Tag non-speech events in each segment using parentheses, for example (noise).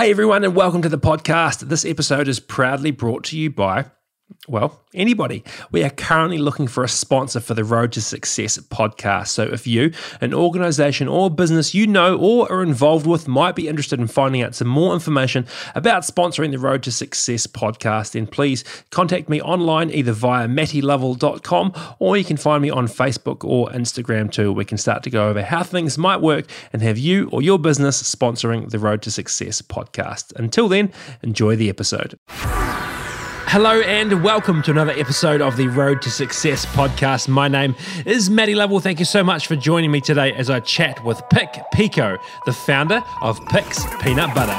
Hey everyone, and welcome to the podcast. This episode is proudly brought to you by well, anybody. We are currently looking for a sponsor for the Road to Success podcast. So, if you, an organization or business you know or are involved with, might be interested in finding out some more information about sponsoring the Road to Success podcast, then please contact me online either via mattylovell.com or you can find me on Facebook or Instagram too. We can start to go over how things might work and have you or your business sponsoring the Road to Success podcast. Until then, enjoy the episode. Hello and welcome to another episode of the Road to Success podcast. My name is Matty Lovell. Thank you so much for joining me today as I chat with Pic Picot, the founder of Pic's Peanut Butter.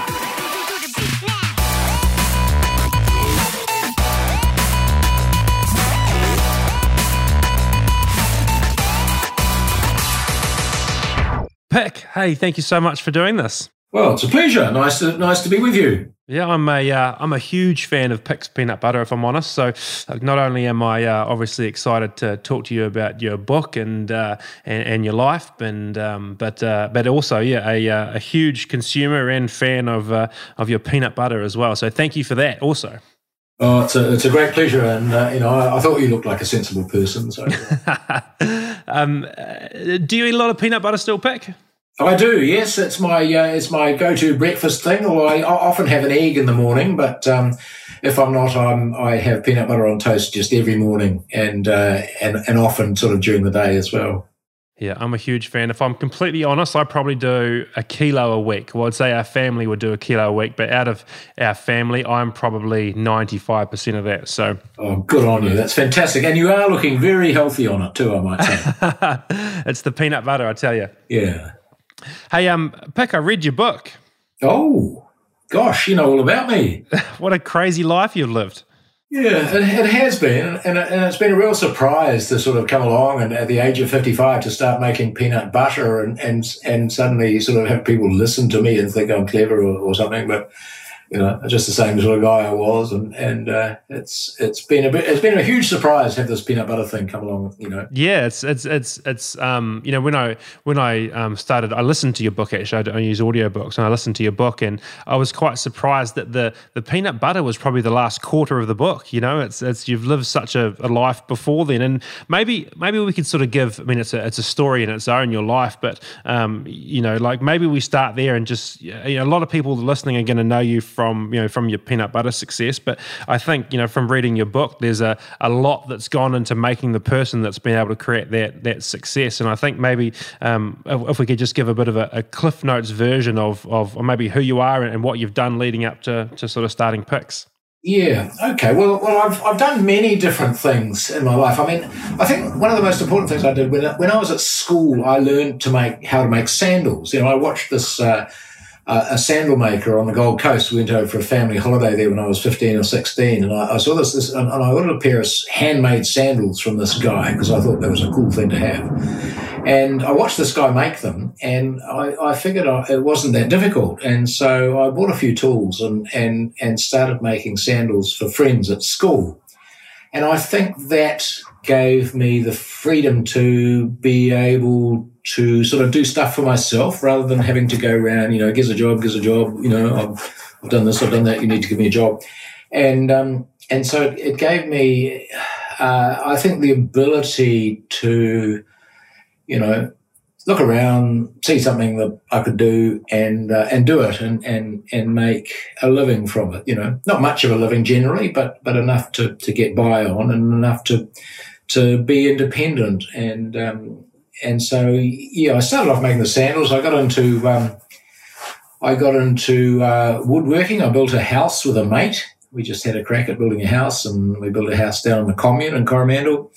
Pic, hey, thank you so much for doing this. Well, it's a pleasure. Nice to nice to be with you. Yeah, I'm a am uh, a huge fan of Pic's peanut butter, if I'm honest. So, not only am I uh, obviously excited to talk to you about your book and uh, and, and, your life, and um, but uh, but also yeah, a, uh, a huge consumer and fan of uh, of your peanut butter as well. So, thank you for that. Also. Oh, it's a, it's a great pleasure, and you know I, I, thought you looked like a sensible person. So, (laughs) um, do you eat a lot of peanut butter still, Pic? I do. Yes, it's my uh, it's my go-to breakfast thing. Although I often have an egg in the morning, but um, if I'm not, I'm, I have peanut butter on toast just every morning, and uh, and and often sort of during the day as well. Yeah, I'm a huge fan. If I'm completely honest, I probably do a kilo a week. Well, I'd say our family would do a kilo a week, but out of our family, I'm probably 95% of that. So, oh, good on you. That's fantastic. And you are looking very healthy on it too, I might say. (laughs) it's the peanut butter, I tell you. Yeah. Hey, um, I read your book. Oh, gosh, you know all about me. (laughs) what a crazy life you've lived. Yeah, it, it has been, and, and it's been a real surprise to sort of come along and at the age of fifty-five to start making peanut butter, and and and suddenly sort of have people listen to me and think I'm clever or, or something. But you know, just the same sort of guy I was, and and uh, it's it's been a bit, it's been a huge surprise have this peanut butter thing come along. You know, yeah, it's it's it's it's um you know when I when I um started, I listened to your book actually. I, I use audiobooks, and I listened to your book, and I was quite surprised that the the peanut butter was probably the last quarter of the book. You know, it's it's you've lived such a, a life before then, and maybe maybe we could sort of give. I mean, it's a it's a story in its own, your life, but um you know, like maybe we start there and just you know, a lot of people listening are going to know you. From from you know from your peanut butter success. But I think you know from reading your book, there's a, a lot that's gone into making the person that's been able to create that that success. And I think maybe um, if, if, we could just give a bit of a, a Cliff Notes version of of maybe who you are and, and what you've done leading up to to sort of starting Pic's. Yeah. Okay. Well, well, I've I've done many different things in my life. I mean, I think one of the most important things I did when when I was at school, I learned to make how to make sandals. You know, I watched this. Uh, uh, a sandal maker on the Gold Coast. We went over for a family holiday there when I was 15 or 16. And I, I saw this, this and, and, I ordered a pair of handmade sandals from this guy because I thought that was a cool thing to have. And I watched this guy make them and I, I figured I, it wasn't that difficult. And so I bought a few tools and, and, and started making sandals for friends at school. And I think that gave me the freedom to be able to sort of do stuff for myself rather than having to go around, you know, gives a job, gives a job, you know, I've, I've, done this, I've done that, you need to give me a job. And, um, and so it, it gave me, uh, I think the ability to, you know, look around, see something that I could do and, uh, and do it and, and, and make a living from it, you know, not much of a living generally, but, but enough to, to get by on and enough to, to be independent and, um, and so yeah, I started off making the sandals. I got into um, I got into uh, woodworking. I built a house with a mate. We just had a crack at building a house, and we built a house down in the commune in Coromandel.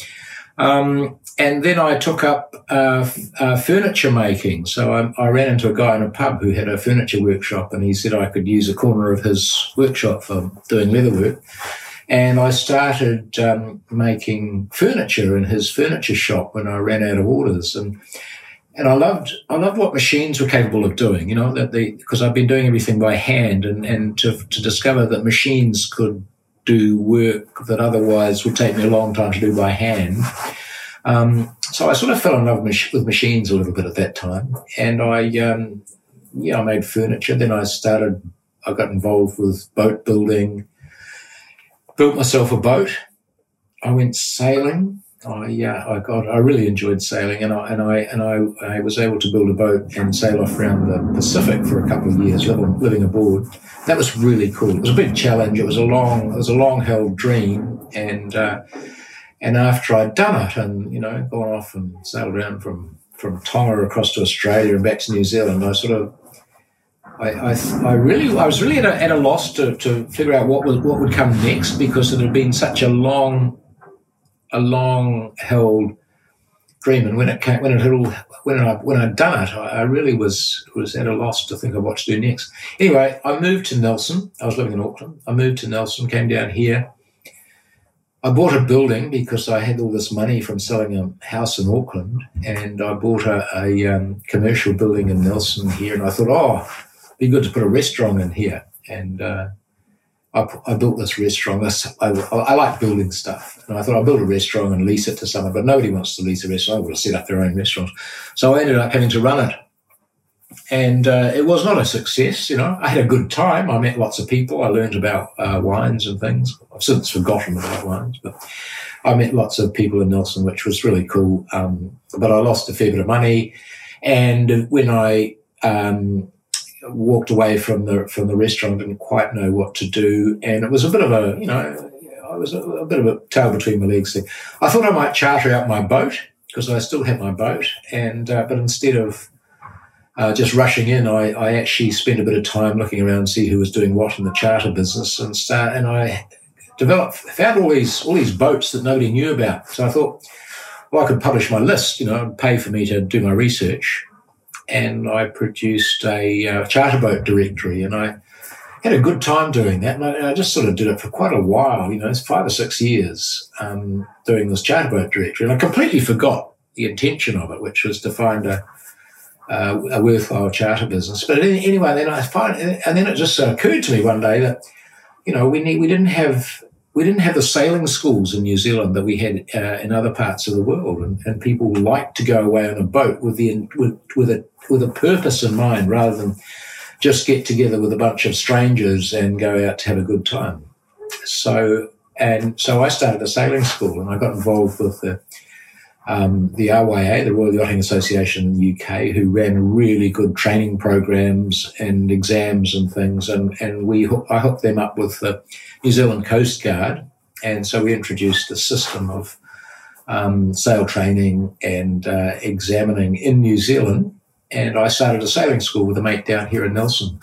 Um, and then I took up uh, uh, furniture making. So I, I, ran into a guy in a pub who had a furniture workshop, and he said I could use a corner of his workshop for doing leatherwork. And I started um, making furniture in his furniture shop when I ran out of orders. And and I loved I loved what machines were capable of doing. You know that they because I've been doing everything by hand, and and to to discover that machines could do work that otherwise would take me a long time to do by hand. Um, so I sort of fell in love with machines a little bit at that time, and I um, yeah I made furniture. Then I started I got involved with boat building, built myself a boat. I went sailing. I yeah, I got I really enjoyed sailing, and I and I and I, I was able to build a boat and sail off around the Pacific for a couple of years, living living aboard. That was really cool. It was a big challenge. It was a long it was a long held dream, and uh, and after I'd done it, and you know, gone off and sailed around from from Tonga across to Australia and back to New Zealand, I sort of I, I, I, really, I was really at a, at a loss to, to figure out what was, what would come next because it had been such a long, a long held dream. And when it came, when it had all, when I, when I'd done it, I, I, really was, was at a loss to think of what to do next. Anyway, I moved to Nelson. I was living in Auckland. I moved to Nelson, came down here. I bought a building because I had all this money from selling a house in Auckland, and I bought a, a um, commercial building in Nelson here. And I thought, oh, be good to put a restaurant in here. And uh, I, I, built this restaurant. I, I, like building stuff. And I thought I'll build a restaurant and lease it to someone, but nobody wants to lease a restaurant. I want to set up their own restaurant. So I ended up having to run it. And uh, it was not a success, you know. I had a good time. I met lots of people. I learned about uh, wines and things. I've since forgotten about wines, but I met lots of people in Nelson, which was really cool. Um, but I lost a fair bit of money. And when I um, walked away from the from the restaurant, didn't quite know what to do, and it was a bit of a you know I was a, a bit of a tail between my legs there. I thought I might charter out my boat because I still had my boat, and uh, but instead of uh, just rushing in, I, I actually spent a bit of time looking around see who was doing what in the charter business, and start, and I developed found all these all these boats that nobody knew about. So I thought, well, I could publish my list, you know, pay for me to do my research and I produced a uh, charter boat directory, and I had a good time doing that. And I, I, just sort of did it for quite a while, you know, it's five or six years um, doing this charter boat directory, and I completely forgot the intention of it, which was to find a uh, a worthwhile charter business. But anyway, then I find, and then it just occurred to me one day that you know we need, we didn't have we didn't have the sailing schools in New Zealand that we had uh, in other parts of the world, and, and people like to go away on a boat with the with with a with a purpose in mind rather than just get together with a bunch of strangers and go out to have a good time. So and so I started a sailing school, and I got involved with the um, the RYA, the Royal Yachting Association in the UK, who ran really good training programs and exams and things, and and we I hooked them up with the New Zealand Coast Guard. And so we introduced a system of um, sail training and uh, examining in New Zealand. And I started a sailing school with a mate down here in Nelson.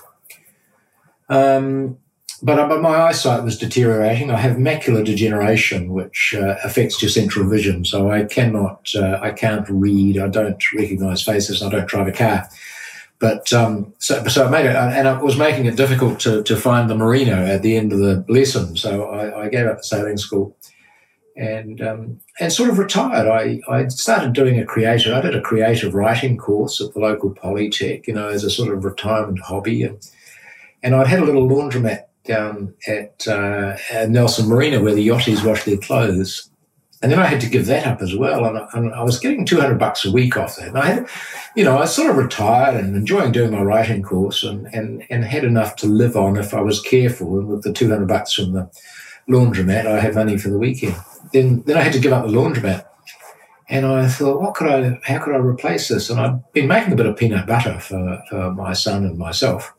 Um, but, uh, but my eyesight was deteriorating. I have macular degeneration, which uh, affects your central vision. So I cannot, uh, I can't read. I don't recognize faces. I don't drive a car. But um, so, so made it, and it was making it difficult to, to find the merino at the end of the lesson. So I, I gave up the sailing school and um, and sort of retired. I, I started doing a creative. I did a creative writing course at the local polytech, you know, as a sort of retirement hobby, and and I'd had a little laundromat down at, uh, Nelson Marina where the yachties wash their clothes, and then I had to give that up as well. And, and, I was getting 200 bucks a week off that. And I had, you know, I sort of retired and enjoying doing my writing course and, and, and had enough to live on if I was careful. And with the 200 bucks from the laundromat, I had money for the weekend. Then, then I had to give up the laundromat. And I thought, what could I, how could I replace this? And I'd been making a bit of peanut butter for, for my son and myself.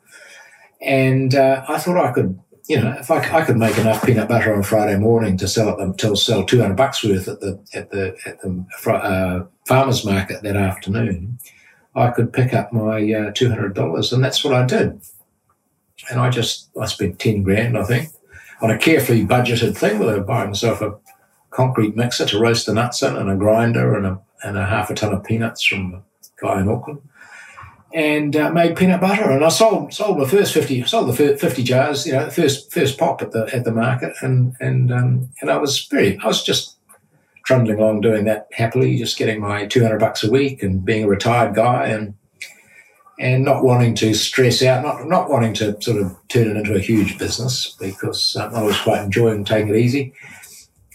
And uh, I thought I could you know, if I, I, could make enough peanut butter on Friday morning to sell it to sell two hundred bucks worth at the at the at the uh, farmers market that afternoon, I could pick up my uh, two hundred dollars, and that's what I did. And I just I spent ten grand, I think, on a carefully budgeted thing. Where I buying myself a concrete mixer to roast the nuts in, and a grinder, and a and a half a ton of peanuts from a guy in Auckland and uh, made peanut butter. And I sold sold my first fifty sold the fifty jars, you know, first first pop at the at the market, and and um, and I was very I was just trundling along doing that happily, just getting my two hundred bucks a week, and being a retired guy, and and not wanting to stress out, not not wanting to sort of turn it into a huge business because um, I was quite enjoying taking it easy.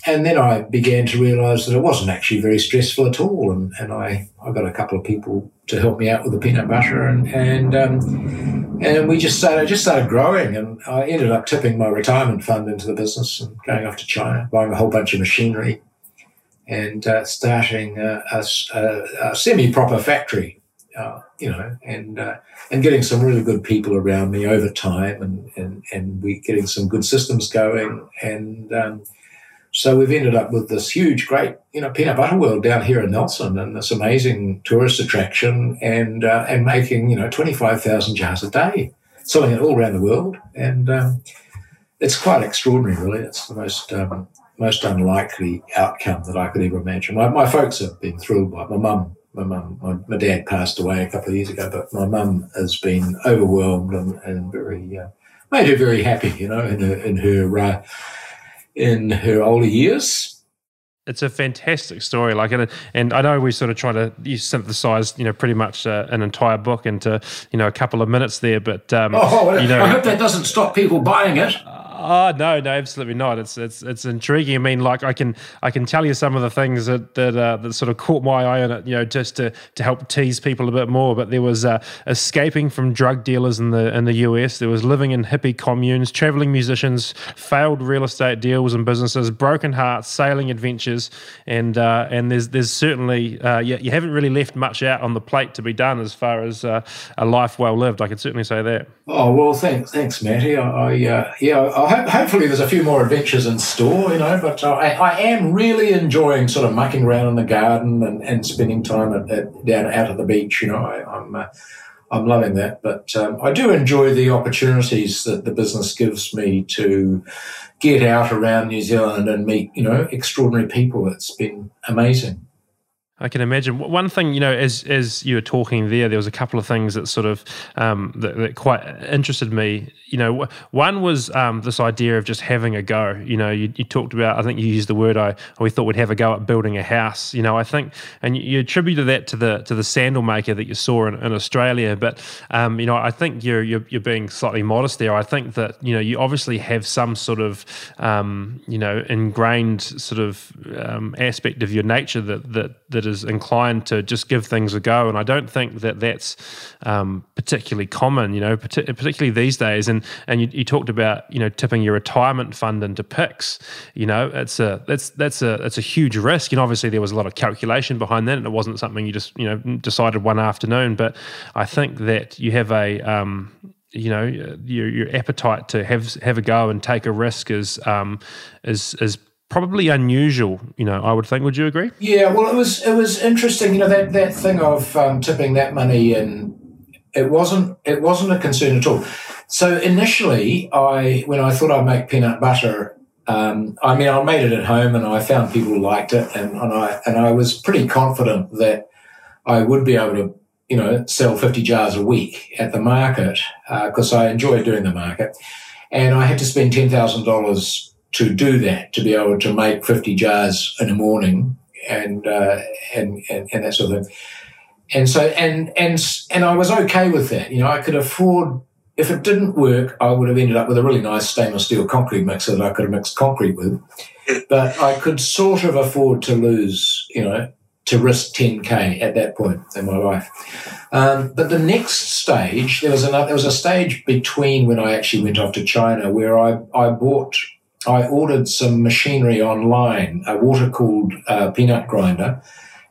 And then I began to realise that it wasn't actually very stressful at all. And, and I, I got a couple of people to help me out with the peanut butter, and and um, and we just started just started growing. And I ended up tipping my retirement fund into the business and going off to China, buying a whole bunch of machinery, and uh, starting a, a, a semi-proper factory. Uh, you know, and uh, and getting some really good people around me over time, and and and we getting some good systems going, and um, so we've ended up with this huge, great, you know, peanut butter world down here in Nelson, and this amazing tourist attraction, and uh, and making you know twenty five thousand jars a day, selling it all around the world, and um, it's quite extraordinary, really. It's the most um, most unlikely outcome that I could ever imagine. My, my folks have been thrilled by it. My mum, my mum, my, my, dad passed away a couple of years ago, but my mum has been overwhelmed and, and very uh, made her very happy, you know, in her in her. Uh, in her older years. It's a fantastic story, like, and and I know we sort of try to you synthesize, you know, pretty much uh, an entire book into, you know, a couple of minutes there. But um, oh, you know, I hope that doesn't stop people buying it. Oh no, no, absolutely not. It's it's it's intriguing. I mean, like I can I can tell you some of the things that that, uh, that sort of caught my eye on it. You know, just to to help tease people a bit more. But there was uh, escaping from drug dealers in the in the US. There was living in hippie communes, traveling musicians, failed real estate deals and businesses, broken hearts, sailing adventures, and uh, and there's there's certainly uh, you, you haven't really left much out on the plate to be done as far as uh, a life well lived. I could certainly say that. Oh well, thanks, thanks, Matty. I, I uh, yeah. I, hopefully there's a few more adventures in store, you know, but I, I, am really enjoying sort of mucking around in the garden and, and spending time at, at, down out at the beach, you know, I, am I'm, uh, I'm loving that. But um, I do enjoy the opportunities that the business gives me to get out around New Zealand and meet, you know, extraordinary people. It's been amazing. I can imagine. One thing, you know, as as you were talking there, there was a couple of things that sort of um, that, that, quite interested me. You know, one was um, this idea of just having a go. You know, you, you, talked about. I think you used the word. I we thought we'd have a go at building a house. You know, I think, and you, attributed that to the to the sandal maker that you saw in, in Australia. But um, you know, I think you're, you're, you're being slightly modest there. I think that you know you obviously have some sort of um, you know ingrained sort of um, aspect of your nature that that that is inclined to just give things a go. And I don't think that that's um, particularly common, you know, particularly these days. And and you, you, talked about you know tipping your retirement fund into Pic's. You know, it's a that's that's a it's a huge risk. And obviously there was a lot of calculation behind that, and it wasn't something you just you know decided one afternoon. But I think that you have a um, you know your your appetite to have have a go and take a risk is um, is is probably unusual. You know, I would think. Would you agree? Yeah. Well, it was it was interesting. You know that that thing of um, tipping that money in. It wasn't it wasn't a concern at all. So initially, I when I thought I'd make peanut butter. Um, I mean, I made it at home, and I found people liked it, and, and I and I was pretty confident that I would be able to, you know, sell fifty jars a week at the market because uh, I enjoy doing the market, and I had to spend ten thousand dollars to do that, to be able to make 50 jars in the morning and, uh, and, and, and, that sort of thing. And so, and, and, and I was okay with that. You know, I could afford, if it didn't work, I would have ended up with a really nice stainless steel concrete mixer that I could have mixed concrete with. But I could sort of afford to lose, you know, to risk 10k at that point in my life. Um, but the next stage, there was another, there was a stage between when I actually went off to China where I, I bought I ordered some machinery online, a water cooled uh, peanut grinder,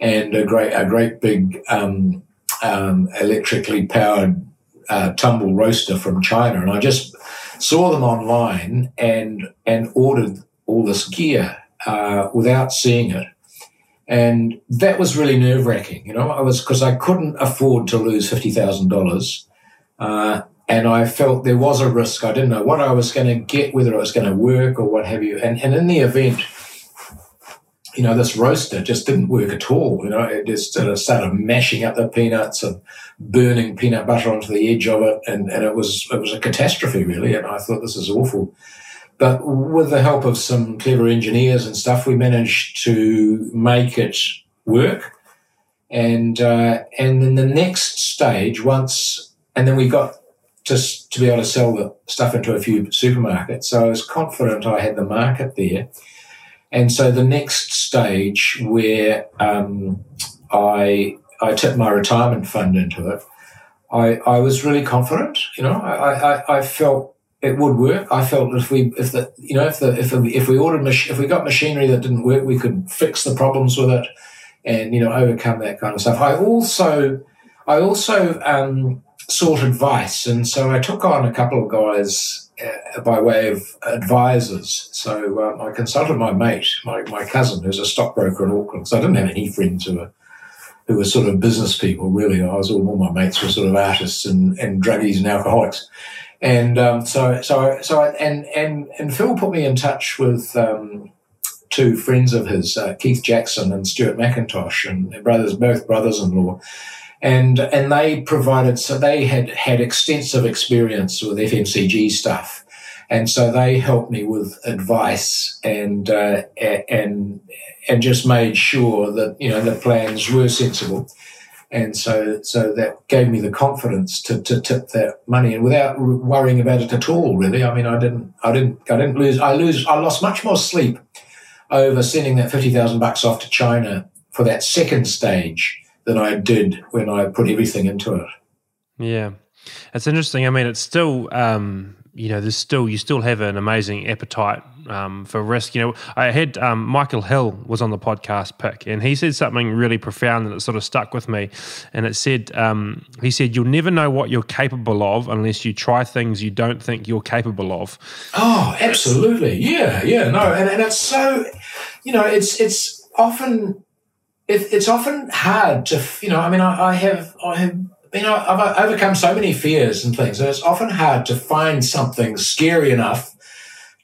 and a great a great big um, um, electrically powered uh, tumble roaster from China, and I just saw them online and and ordered all this gear uh, without seeing it. And that was really nerve wracking, you know. I was because I couldn't afford to lose fifty thousand uh, dollars, and I felt there was a risk. I didn't know what I was going to get, whether it was going to work or what have you. And, and in the event, you know, this roaster just didn't work at all. You know, it just uh, started mashing up the peanuts and burning peanut butter onto the edge of it, and, and it was it was a catastrophe really. And I thought this is awful. But with the help of some clever engineers and stuff, we managed to make it work. And uh, and then the next stage, once and then we got just to be able to sell the stuff into a few supermarkets. So I was confident I had the market there. And so the next stage where um, I I took my retirement fund into it, I, I was really confident. You know, I, I, I felt it would work. I felt if we if the you know if the if if we ordered mach- if we got machinery that didn't work, we could fix the problems with it, and you know overcome that kind of stuff. I also I also um, sought advice, and so I took on a couple of guys uh, by way of advisors. So um, I consulted my mate, my, my cousin, who's a stockbroker in Auckland. So I didn't have any friends who were who were sort of business people. Really, I was all, all my mates were sort of artists and, and druggies and alcoholics. And um, so, so, so, and and and Phil put me in touch with um, two friends of his, uh, Keith Jackson and Stuart McIntosh, and brothers, both brothers-in-law and and they provided so they had had extensive experience with FMCG stuff, and so they helped me with advice and uh, and and just made sure that you know the plans were sensible, and so so that gave me the confidence to, to tip that money and without worrying about it at all. Really, I mean, I didn't I didn't I didn't lose I lose I lost much more sleep over sending that fifty thousand bucks off to China for that second stage than I did when I put everything into it. Yeah, it's interesting. I mean, it's still, um, you know, there's still you still have an amazing appetite um, for risk. You know, I had um, Michael Hill was on the podcast Pic, and he said something really profound that sort of stuck with me. And it said, um, he said, "You'll never know what you're capable of unless you try things you don't think you're capable of." Oh, absolutely, yeah, yeah, no, and, and it's so, you know, it's it's often it, it's often hard to, you know, I mean, I, I have, I have, you know, I've overcome so many fears and things. And it's often hard to find something scary enough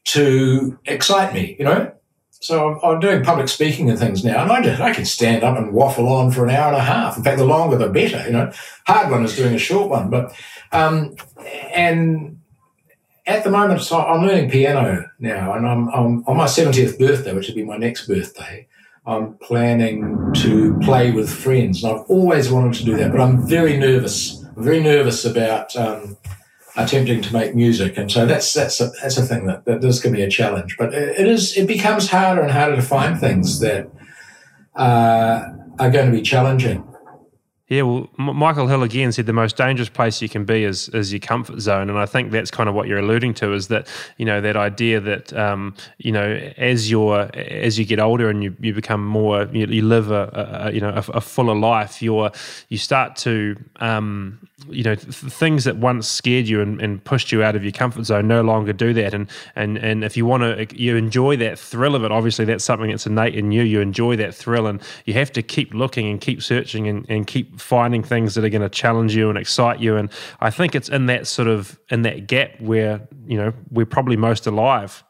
to excite me, you know? So I'm, doing public speaking and things now, and I just I can stand up and waffle on for an hour and a half. In fact, the longer the better. You know, hard one is doing a short one, but um, and at the moment, so I'm learning piano now, and I'm, I'm on my 70th birthday, which will be my next birthday. I'm planning to play with friends. And I've always wanted to do that, but I'm very nervous. I'm very nervous about um, attempting to make music, and so that's that's a, that's a thing that, that does give me a challenge. But it is it becomes harder and harder to find things that uh, are going to be challenging. Yeah, well, M- Michael Hill again said the most dangerous place you can be is is your comfort zone, and I think that's kind of what you're alluding to is that you know that idea that um, you know as you're as you get older and you, you become more you, you live a, a, you know a, a, fuller life, you're you start to um, you know th- things that once scared you and, and, pushed you out of your comfort zone no longer do that, and and and if you want to you enjoy that thrill of it, obviously that's something that's innate in you. You enjoy that thrill, and you have to keep looking and keep searching and, and keep finding things that are going to challenge you and excite you. And I think it's in that sort of in that gap where you know we're probably most alive.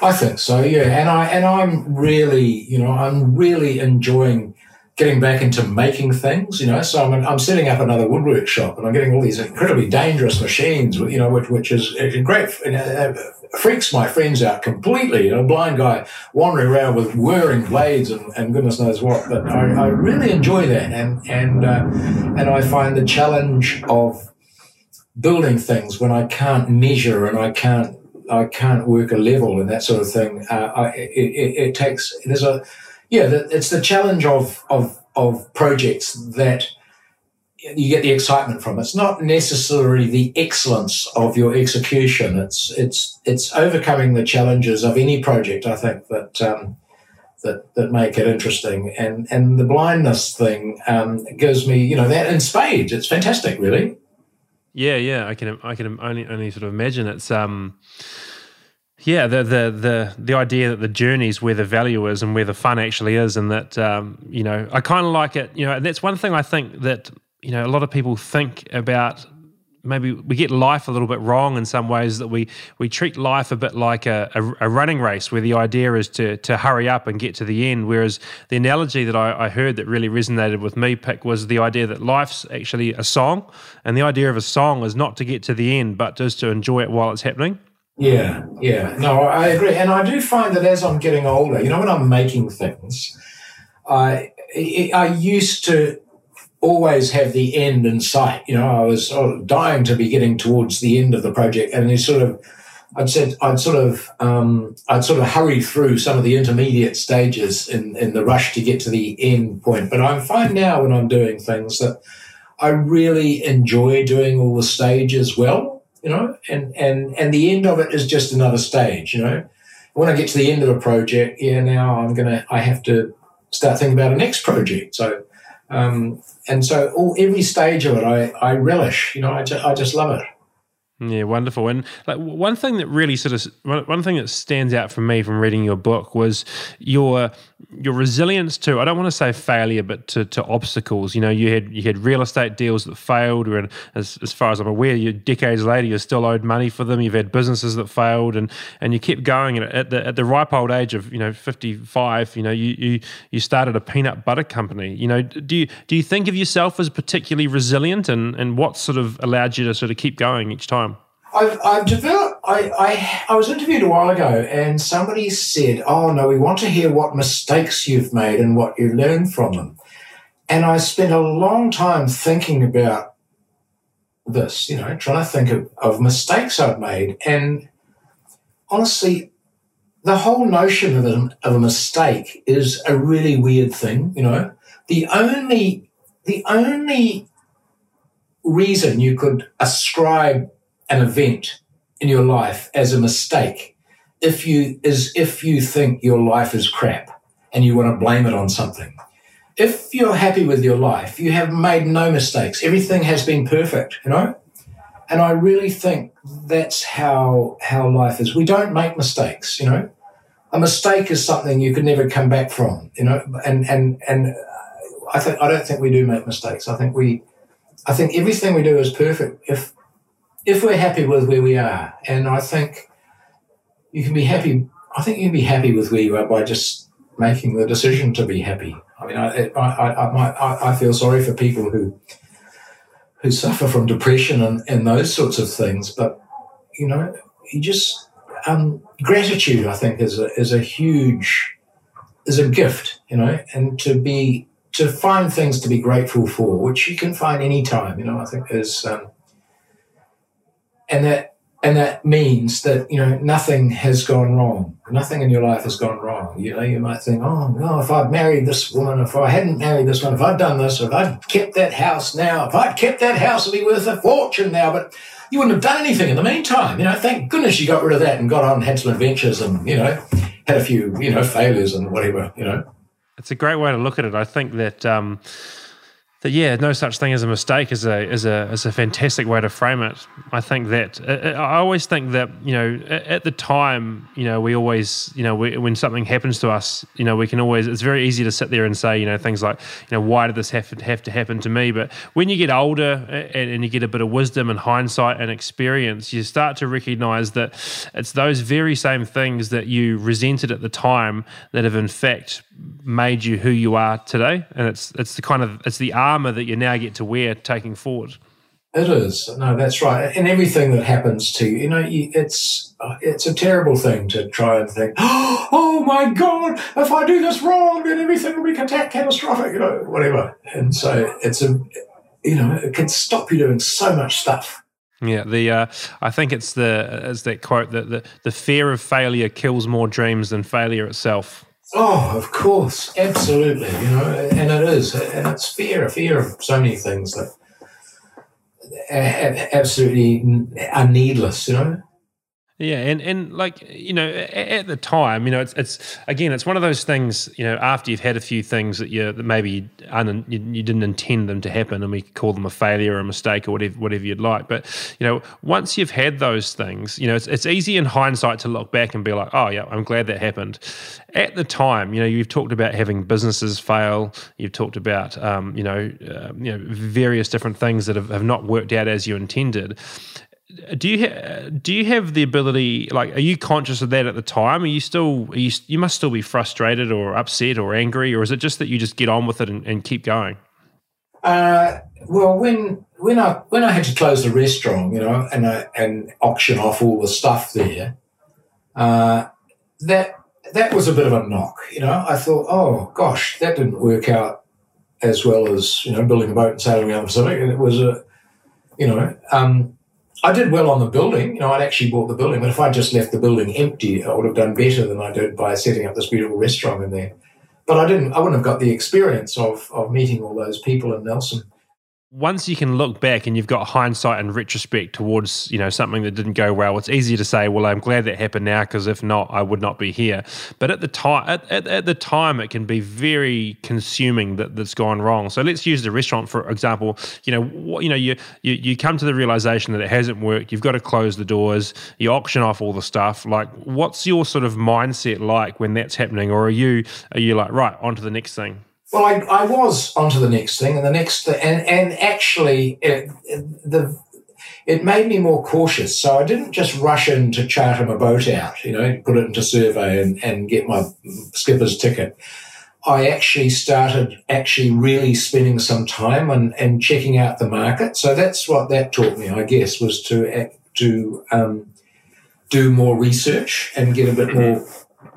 I think so, yeah. And I and I'm really, you know, I'm really enjoying getting back into making things, you know. So I'm, I'm setting up another woodwork shop and I'm getting all these incredibly dangerous machines, you know, which, which is great, uh, freaks my friends out completely. You know, a blind guy wandering around with whirring blades and, and goodness knows what. But I, I really enjoy that, and and uh, and I find the challenge of building things when I can't measure and I can't I can't work a level and that sort of thing. Uh, I, it, it, it takes there's a yeah, it's the challenge of of of projects that you get the excitement from. It's not necessarily the excellence of your execution. It's it's it's overcoming the challenges of any project. I think that um, that that make it interesting. And and the blindness thing um, gives me you know that in spades. It's fantastic, really. Yeah, yeah. I can I can only only sort of imagine it's um. Yeah, the the the the idea that the journey is where the value is and where the fun actually is, and that um, you know, I kind of like it. You know, and that's one thing I think that you know a lot of people think about maybe we get life a little bit wrong in some ways that we we treat life a bit like a, a, a, running race where the idea is to to hurry up and get to the end whereas the analogy that I, I heard that really resonated with me Pic was the idea that life's actually a song and the idea of a song is not to get to the end but just to enjoy it while it's happening yeah yeah no i agree and i do find that as i'm getting older you know when i'm making things i i used to always have the end in sight. You know, I was dying to be getting towards the end of the project, and sort of I'd said I'd sort of um, I'd sort of hurry through some of the intermediate stages in, in the rush to get to the end point. But I find now when I'm doing things that I really enjoy doing all the stages well, you know, and and and the end of it is just another stage, you know. When I get to the end of a project, yeah, now I'm gonna I have to start thinking about a next project. So um, and so all every stage of it I, I relish, you know, I, ju- I just love it. Yeah, wonderful. And like one thing that really sort of one thing that stands out for me from reading your book was your your resilience to I don't want to say failure, but to, to obstacles. You know, you had you had real estate deals that failed, and as, as far as I'm aware, you decades later you're still owed money for them. You've had businesses that failed, and and you kept going. And at the at the ripe old age of you know 55, you know you you you started a peanut butter company. You know, do you do you think of yourself as particularly resilient, and and what sort of allowed you to sort of keep going each time? I've, I've developed. I, I I was interviewed a while ago, and somebody said, "Oh no, we want to hear what mistakes you've made and what you learned from them." And I spent a long time thinking about this. You know, trying to think of, of mistakes I've made, and honestly, the whole notion of a, of a mistake is a really weird thing. You know, the only the only reason you could ascribe an event in your life as a mistake if you is if you think your life is crap and you want to blame it on something. If you're happy with your life, you have made no mistakes. Everything has been perfect, you know? And I really think that's how how life is. We don't make mistakes, you know? A mistake is something you could never come back from, you know? And and and uh, I think I don't think we do make mistakes. I think we I think everything we do is perfect. If if we're happy with where we are, and I think you can be happy, I think you can be happy with where you are by just making the decision to be happy. I mean, I, I, I, I feel sorry for people who who suffer from depression and, and those sorts of things, but you know, you just um, gratitude. I think is a is a huge is a gift, you know, and to be to find things to be grateful for, which you can find anytime. You know, I think is um, and that and that means that you know nothing has gone wrong. Nothing in your life has gone wrong. You know, you might think, oh no, if I'd married this woman, if I hadn't married this one, if I'd done this, if I'd kept that house now, if I'd kept that house, it'd be worth a fortune now. But you wouldn't have done anything in the meantime. You know, thank goodness you got rid of that and got on and had some adventures and you know had a few you know failures and whatever. You know, it's a great way to look at it. I think that. Um, that yeah, no such thing as a mistake is a is a is a fantastic way to frame it. I think that uh, uh, I always think that you know at the time you know we always you know we, when something happens to us you know we can always it's very easy to sit there and say you know things like you know why did this have to, have to happen to me? But when you get older and, and you get a bit of wisdom and hindsight and experience, you start to recognize that it's those very same things that you resented at the time that have in fact made you who you are today, and it's it's the kind of it's the armor that you now get to wear taking forward. It is no, that's right, and everything that happens to you, you know, it's it's a terrible thing to try and think, (gasps) oh my god, if I do this wrong, then everything will be catastrophic, you know, whatever. And so it's a, you know, it can stop you doing so much stuff. Yeah, the uh, I think it's the as that quote that the, the fear of failure kills more dreams than failure itself. Oh, of course, absolutely. You know, and it is, and it's fear, fear of so many things that absolutely are needless. You know, yeah, and and like you know, at, the time, you know, it's it's again, it's one of those things. You know, after you've had a few things that you that maybe un, you, you, didn't intend them to happen, and we call them a failure or a mistake or whatever whatever you'd like. But you know, once you've had those things, you know, it's it's easy in hindsight to look back and be like, oh yeah, I'm glad that happened. At the time, you know, you've talked about having businesses fail. You've talked about um, you know, uh, you know, various different things that have, have not worked out as you intended do you ha- do you have the ability like are you conscious of that at the time? Are you still are you, you must still be frustrated or upset or angry or is it just that you just get on with it and, and keep going? Uh, well when when i when i had to close the restaurant you know and uh, and auction off all the stuff there uh, that that was a bit of a knock you know. I thought oh gosh that didn't work out as well as you know building a boat and sailing around the pacific and it was a you know um, I did well on the building. You know, I'd actually bought the building, but if I'd just left the building empty, I would have done better than I did by setting up this beautiful restaurant in there. But I didn't. I wouldn't have got the experience of of meeting all those people in Nelson once you can look back and you've got hindsight and retrospect towards you know something that didn't go well it's easier to say well i'm glad that happened now because if not i would not be here. But at the time at, at, at, the time it can be very consuming that that's gone wrong. So let's use the restaurant for example. You know what, you know you, you you come to the realization that it hasn't worked you've got to close the doors you auction off all the stuff. Like what's your sort of mindset like when that's happening? Or are you are you like right on to the next thing well, I, I was onto the next thing, and the next, and and actually, it, it, the it made me more cautious. So I didn't just rush in to charter my boat out, you know, put it into survey and, and get my skipper's ticket. I actually started actually really spending some time and, and checking out the market. So that's what that taught me, I guess, was to to um, do more research and get a bit more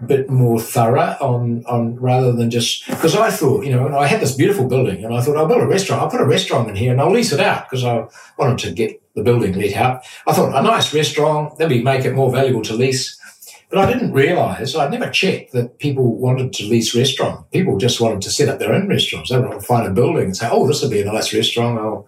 bit more thorough on on rather than just because I thought you know I had this beautiful building and I thought oh, I'll build a restaurant I'll put a restaurant in here and I'll lease it out because I wanted to get the building let out. I thought a nice restaurant that would make it more valuable to lease. But I didn't realize I'd never checked that people wanted to lease restaurant. People just wanted to set up their own restaurants. They wanted to find a building and say oh this would be a nice restaurant I'll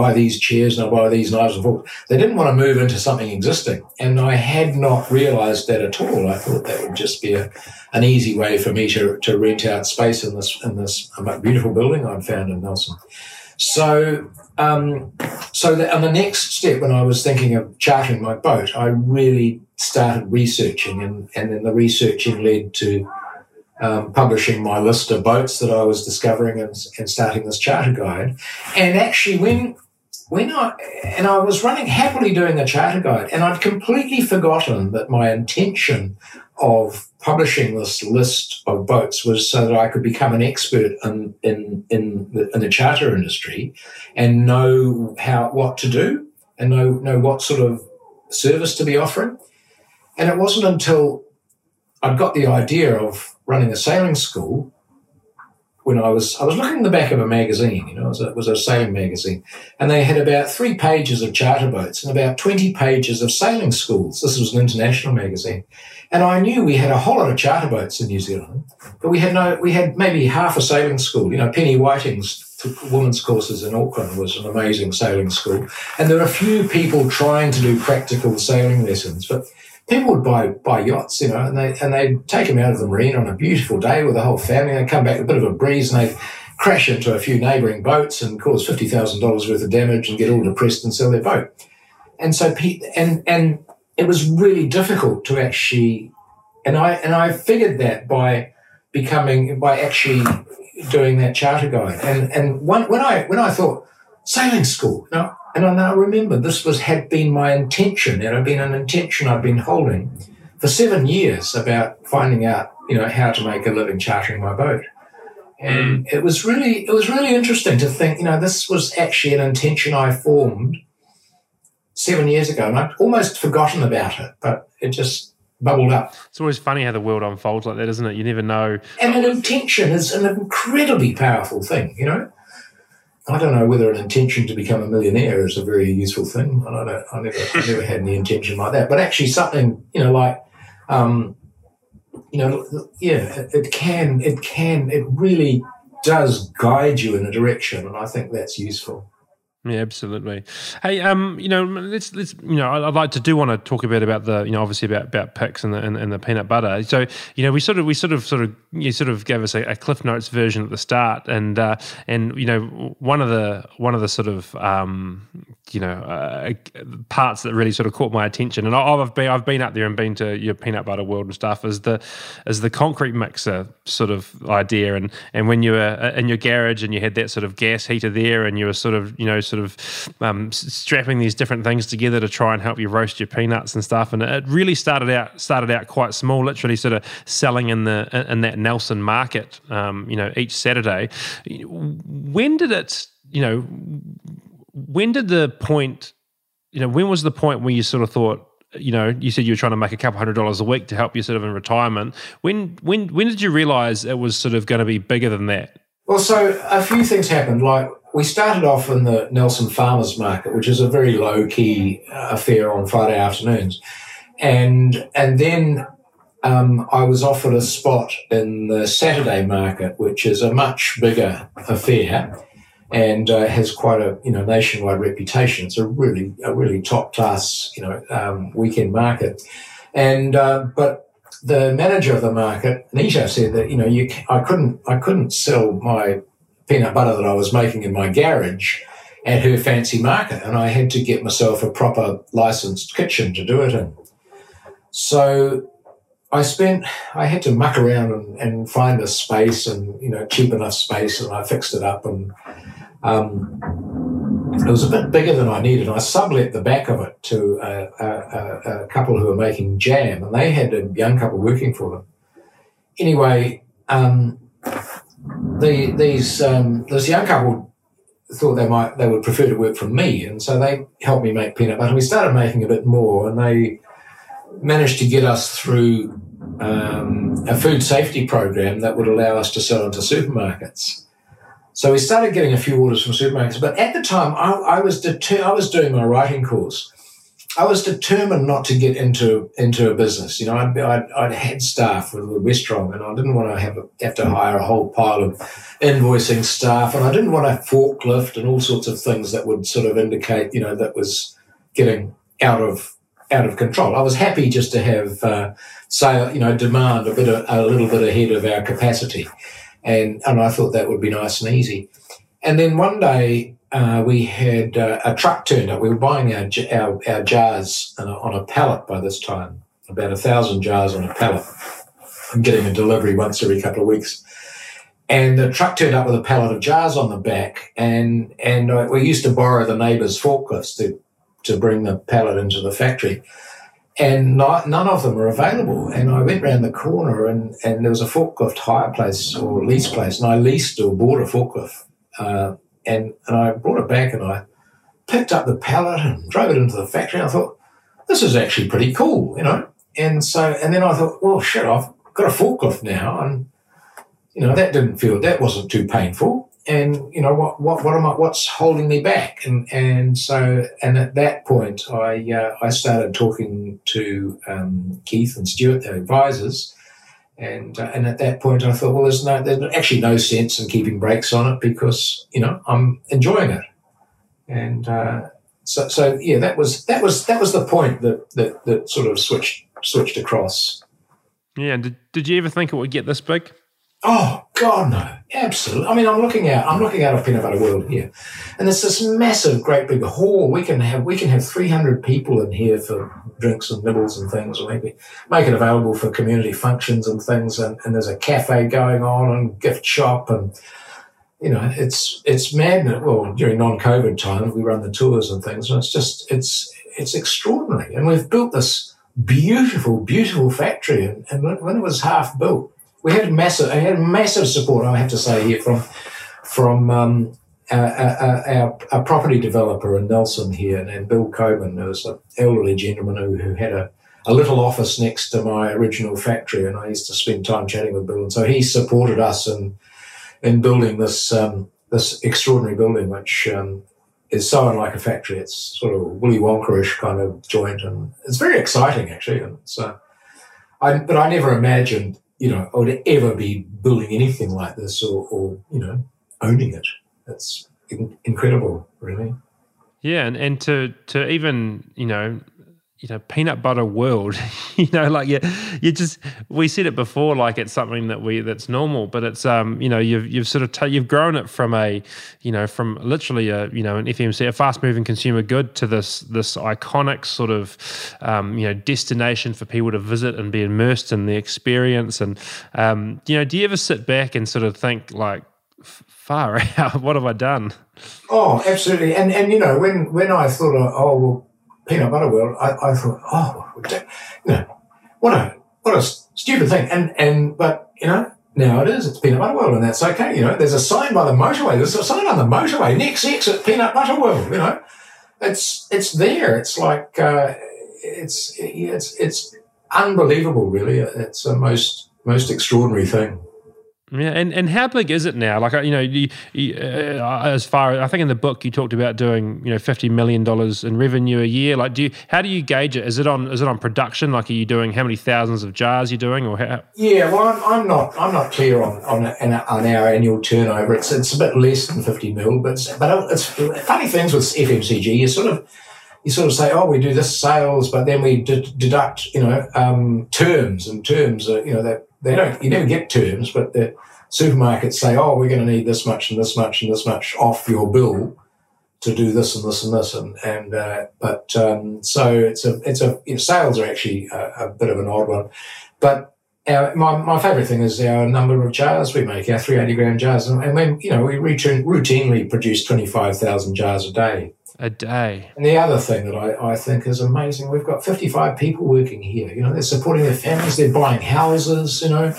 buy these chairs and I'll buy these knives and forks. They didn't want to move into something existing. And I had not realized that at all. I thought that would just be a, an easy way for me to, to rent out space in this, in this beautiful building I'd found in Nelson. So, um, so the, on the next step, when I was thinking of chartering my boat, I really started researching and, and then the researching led to um, publishing my list of boats that I was discovering and, and starting this charter guide. And actually, when when I and I was running happily doing a charter guide, and I'd completely forgotten that my intention of publishing this list of boats was so that I could become an expert in in in the, in the charter industry and know how what to do and know know what sort of service to be offering. And it wasn't until I'd got the idea of running a sailing school when I was I was looking in the back of a magazine, you know, it was, a, it was a sailing magazine, and they had about three pages of charter boats and about twenty pages of sailing schools. This was an international magazine, and I knew we had a whole lot of charter boats in New Zealand, but we had no we had maybe half a sailing school. You know, Penny Whiting's women's courses in Auckland was an amazing sailing school, and there were a few people trying to do practical sailing lessons, but people would buy buy yachts, you know, and they and they'd take them out of the marine on a beautiful day with the whole family. They'd come back with a bit of a breeze and they'd crash into a few neighbouring boats and cause fifty thousand dollars worth of damage and get all depressed and sell their boat. And so, and and it was really difficult to actually, and I and I figured that by becoming by actually doing that charter guide. And and when I when I thought sailing school, now and I now remember this was had been my intention. It had been an intention I'd been holding for seven years about finding out, you know, how to make a living chartering my boat. And mm. it was really it was really interesting to think, you know, this was actually an intention I formed seven years ago, and I'd almost forgotten about it, but it just bubbled up. It's always funny how the world unfolds like that, isn't it? You never know. And an intention is an incredibly powerful thing, you know. I don't know whether an intention to become a millionaire is a very useful thing. I don't. I never, I never had any intention like that. But actually, something you know, like, um, you know, yeah, it, it can, it can, it really does guide you in a direction, and I think that's useful. Yeah, absolutely. Hey, um, you know, let's let's you know, I'd like to do want to talk a bit about the you know, obviously about about Pic's and the and, and the peanut butter. So you know, we sort of we sort of sort of you sort of gave us a, a Cliff Notes version at the start, and uh, and you know, one of the one of the sort of um, you know uh, parts that really sort of caught my attention, and I've been I've been up there and been to your peanut butter world and stuff, is the is the concrete mixer sort of idea, and and when you were uh, in your garage and you had that sort of gas heater there, and you were sort of you know sort of um, strapping these different things together to try and help you roast your peanuts and stuff. And it really started out started out quite small, literally sort of selling in the in that Nelson market, um, you know, each Saturday. When did it, you know, when did the point, you know, when was the point where you sort of thought, you know, you said you were trying to make a couple hundred dollars a week to help you sort of in retirement. When when when did you realize it was sort of going to be bigger than that? Well, so a few things happened. Like we started off in the Nelson Farmers Market, which is a very low key uh, affair on Friday afternoons, and and then um, I was offered a spot in the Saturday Market, which is a much bigger affair and uh, has quite a you know nationwide reputation. It's a really a really top class you know um, weekend market, and uh, but the manager of the market, Nisha, said that you know you I couldn't I couldn't sell my peanut butter that I was making in my garage at her fancy market, and I had to get myself a proper licensed kitchen to do it in. So I spent I had to muck around and, and find a space and you know cheap enough space, and I fixed it up and. Um, it was a bit bigger than I needed. I sublet the back of it to a, a, a, couple who were making jam, and they had a young couple working for them. Anyway, um, the, these um, this young couple thought they might they would prefer to work for me, and so they helped me make peanut butter. We started making a bit more, and they managed to get us through um, a food safety program that would allow us to sell into supermarkets. So we started getting a few orders from supermarkets. But at the time, I, I was deter- I was doing my writing course. I was determined not to get into into a business. You know, I'd, I'd, I'd had staff with the restaurant, and I didn't want to have have to hire a whole pile of invoicing staff, and I didn't want a forklift and all sorts of things that would sort of indicate, you know, that was getting out of out of control. I was happy just to have, uh, say, you know, demand a bit of, a little bit ahead of our capacity and and I thought that would be nice and easy. And then one day uh, we had uh, a truck turned up. We were buying our our, our jars on a, on a pallet by this time, about a thousand jars on a pallet. I'm getting a delivery once every couple of weeks. And the truck turned up with a pallet of jars on the back, and and uh, we used to borrow the neighbours' forklifts to to bring the pallet into the factory and not, none of them were available. And I went round the corner, and, and there was a forklift hire place or lease place, and I leased or bought a forklift. Uh, and and I brought it back, and I picked up the pallet and drove it into the factory. I thought, this is actually pretty cool, you know. And so, and then I thought, well, shit, I've got a forklift now, and you know that didn't feel that wasn't too painful and you know what what what am I what's holding me back and and so and at that point I uh, I started talking to um, Keith and Stuart their advisors and uh, and at that point I thought well there's no there's actually no sense in keeping brakes on it because you know I'm enjoying it. And uh, so so yeah that was that was that was the point that that that sort of switched switched across. Yeah did, did you ever think it would get this big Oh God, no! Absolutely. I mean, I'm looking out. I'm looking out of peanut butter world here, and it's this massive, great big hall. We can have we can have 300 people in here for drinks and nibbles and things, or maybe make it available for community functions and things. And, and there's a cafe going on and gift shop, and you know, it's it's madness. Well, during non-COVID times, we run the tours and things, and it's just it's it's extraordinary. And we've built this beautiful, beautiful factory, and, and when it was half built we had massive, I had massive support. I have to say here from from um, our, our, our, property developer in Nelson here, and Bill Coburn, who was an elderly gentleman who, who had a, a little office next to my original factory, and I used to spend time chatting with Bill, and so he supported us in in building this um, this extraordinary building, which um, is so unlike a factory. It's sort of Willy Wonkerish kind of joint, and it's very exciting actually. And so, I but I never imagined you know, I would ever be building anything like this or, or you know, owning it. That's in- incredible, really. Yeah, and, and to to even you know you know peanut butter world. (laughs) You know like you you just we said it before like it's something that we that's normal but it's um you know you've you've sort of t- you've grown it from a you know from literally a you know an FMC a fast moving consumer good to this this iconic sort of um, you know destination for people to visit and be immersed in the experience. And um, you know do you ever sit back and sort of think like far (laughs) out what have I done? Oh absolutely. And and you know when when I thought oh well peanut butter world, I, I thought, oh, you know, what a what a stupid thing. And and but you know, now it is. It's peanut butter world, and that's okay. You know, there's a sign by the motorway. There's a sign on the motorway. Next exit, peanut butter world. You know, it's it's there. It's like uh, it's it's it's unbelievable. Really, it's the most most extraordinary thing. Yeah, and, and how big is it now? Like you know, you, you, uh, as far I think in the book you talked about doing you know fifty million dollars in revenue a year. Like, do you how do you gauge it? Is it on is it on production? Like, are you doing how many thousands of jars you're doing, or how? Yeah, well, I'm, I'm not I'm not clear on on, on our annual turnover. It's it's a bit less than fifty mil, but but it's funny things with FMCG. You sort of you sort of say, oh, we do this sales, but then we d- deduct, you know, um, terms and terms. Are, you know, that they don't. You never get terms, but the supermarkets say, "Oh, we're going to need this much and this much and this much off your bill to do this and this and this." And and uh, but um, so it's a it's a you know, sales are actually a, a, bit of an odd one, but. Our, my, my favourite thing is our number of jars we make, our 380 gram jars. And, and when, you know, we routinely produce 25,000 jars a day. A day. And the other thing that I, I think is amazing, we've got 55 people working here. You know, they're supporting their families, they're buying houses, you know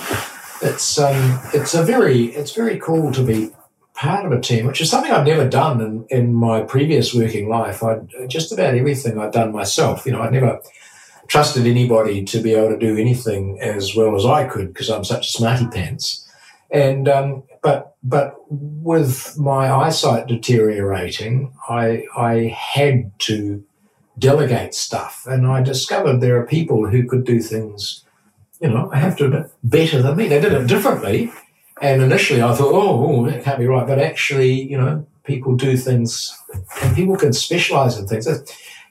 it's um, it's a very it's very cool to be part of a team, which is something I've never done in, in my previous working life. I just about everything I've done myself. You know, I never trusted anybody to be able to do anything as well as I could because I'm such a smarty pants. And um, but but with my eyesight deteriorating, I I had to delegate stuff, and I discovered there are people who could do things you know, I have to admit, better than me. They did it differently. And initially I thought, oh, that can't be right. But actually, you know, people do things and people can specialize in things.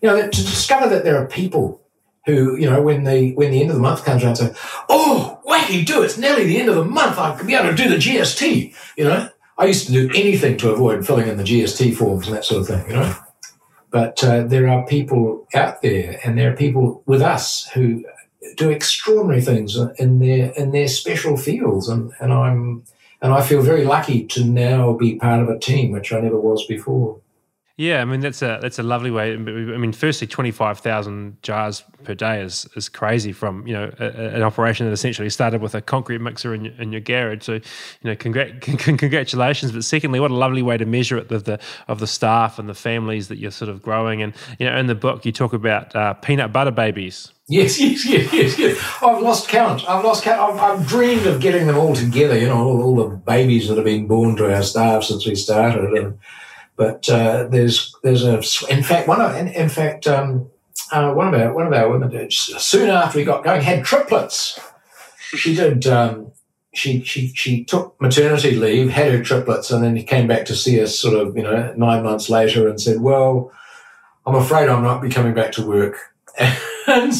You know, to discover that there are people who, you know, when the when the end of the month comes around, say, "Oh, wacky do! It's nearly the end of the month. I could be able to do the GST." You know, I used to do anything to avoid filling in the GST forms and that sort of thing. You know, but uh, there are people out there, and there are people with us who do extraordinary things in their in their special fields, and, and I'm and I feel very lucky to now be part of a team, which I never was before. Yeah, I mean that's a that's a lovely way. I mean, firstly, twenty five thousand jars per day is is crazy from you know a, an operation that essentially started with a concrete mixer in your, in your garage. So, you know, congr- (laughs) congratulations. But secondly, what a lovely way to measure it of the of the staff and the families that you're sort of growing. And you know, in the book, you talk about uh, peanut butter babies. Yes, (laughs) yes, yes, yes, yes. I've lost count. I've lost count. I've, I've dreamed of getting them all together. You know, all, all the babies that have been born to our staff since we started. And, but uh, there's there's a in fact one of in, in fact um, uh, one of our one of our women did, soon after we got going had triplets. She did. Um, she she she took maternity leave, had her triplets, and then came back to see us sort of you know nine months later and said, "Well, I'm afraid I'm not be coming back to work." (laughs) and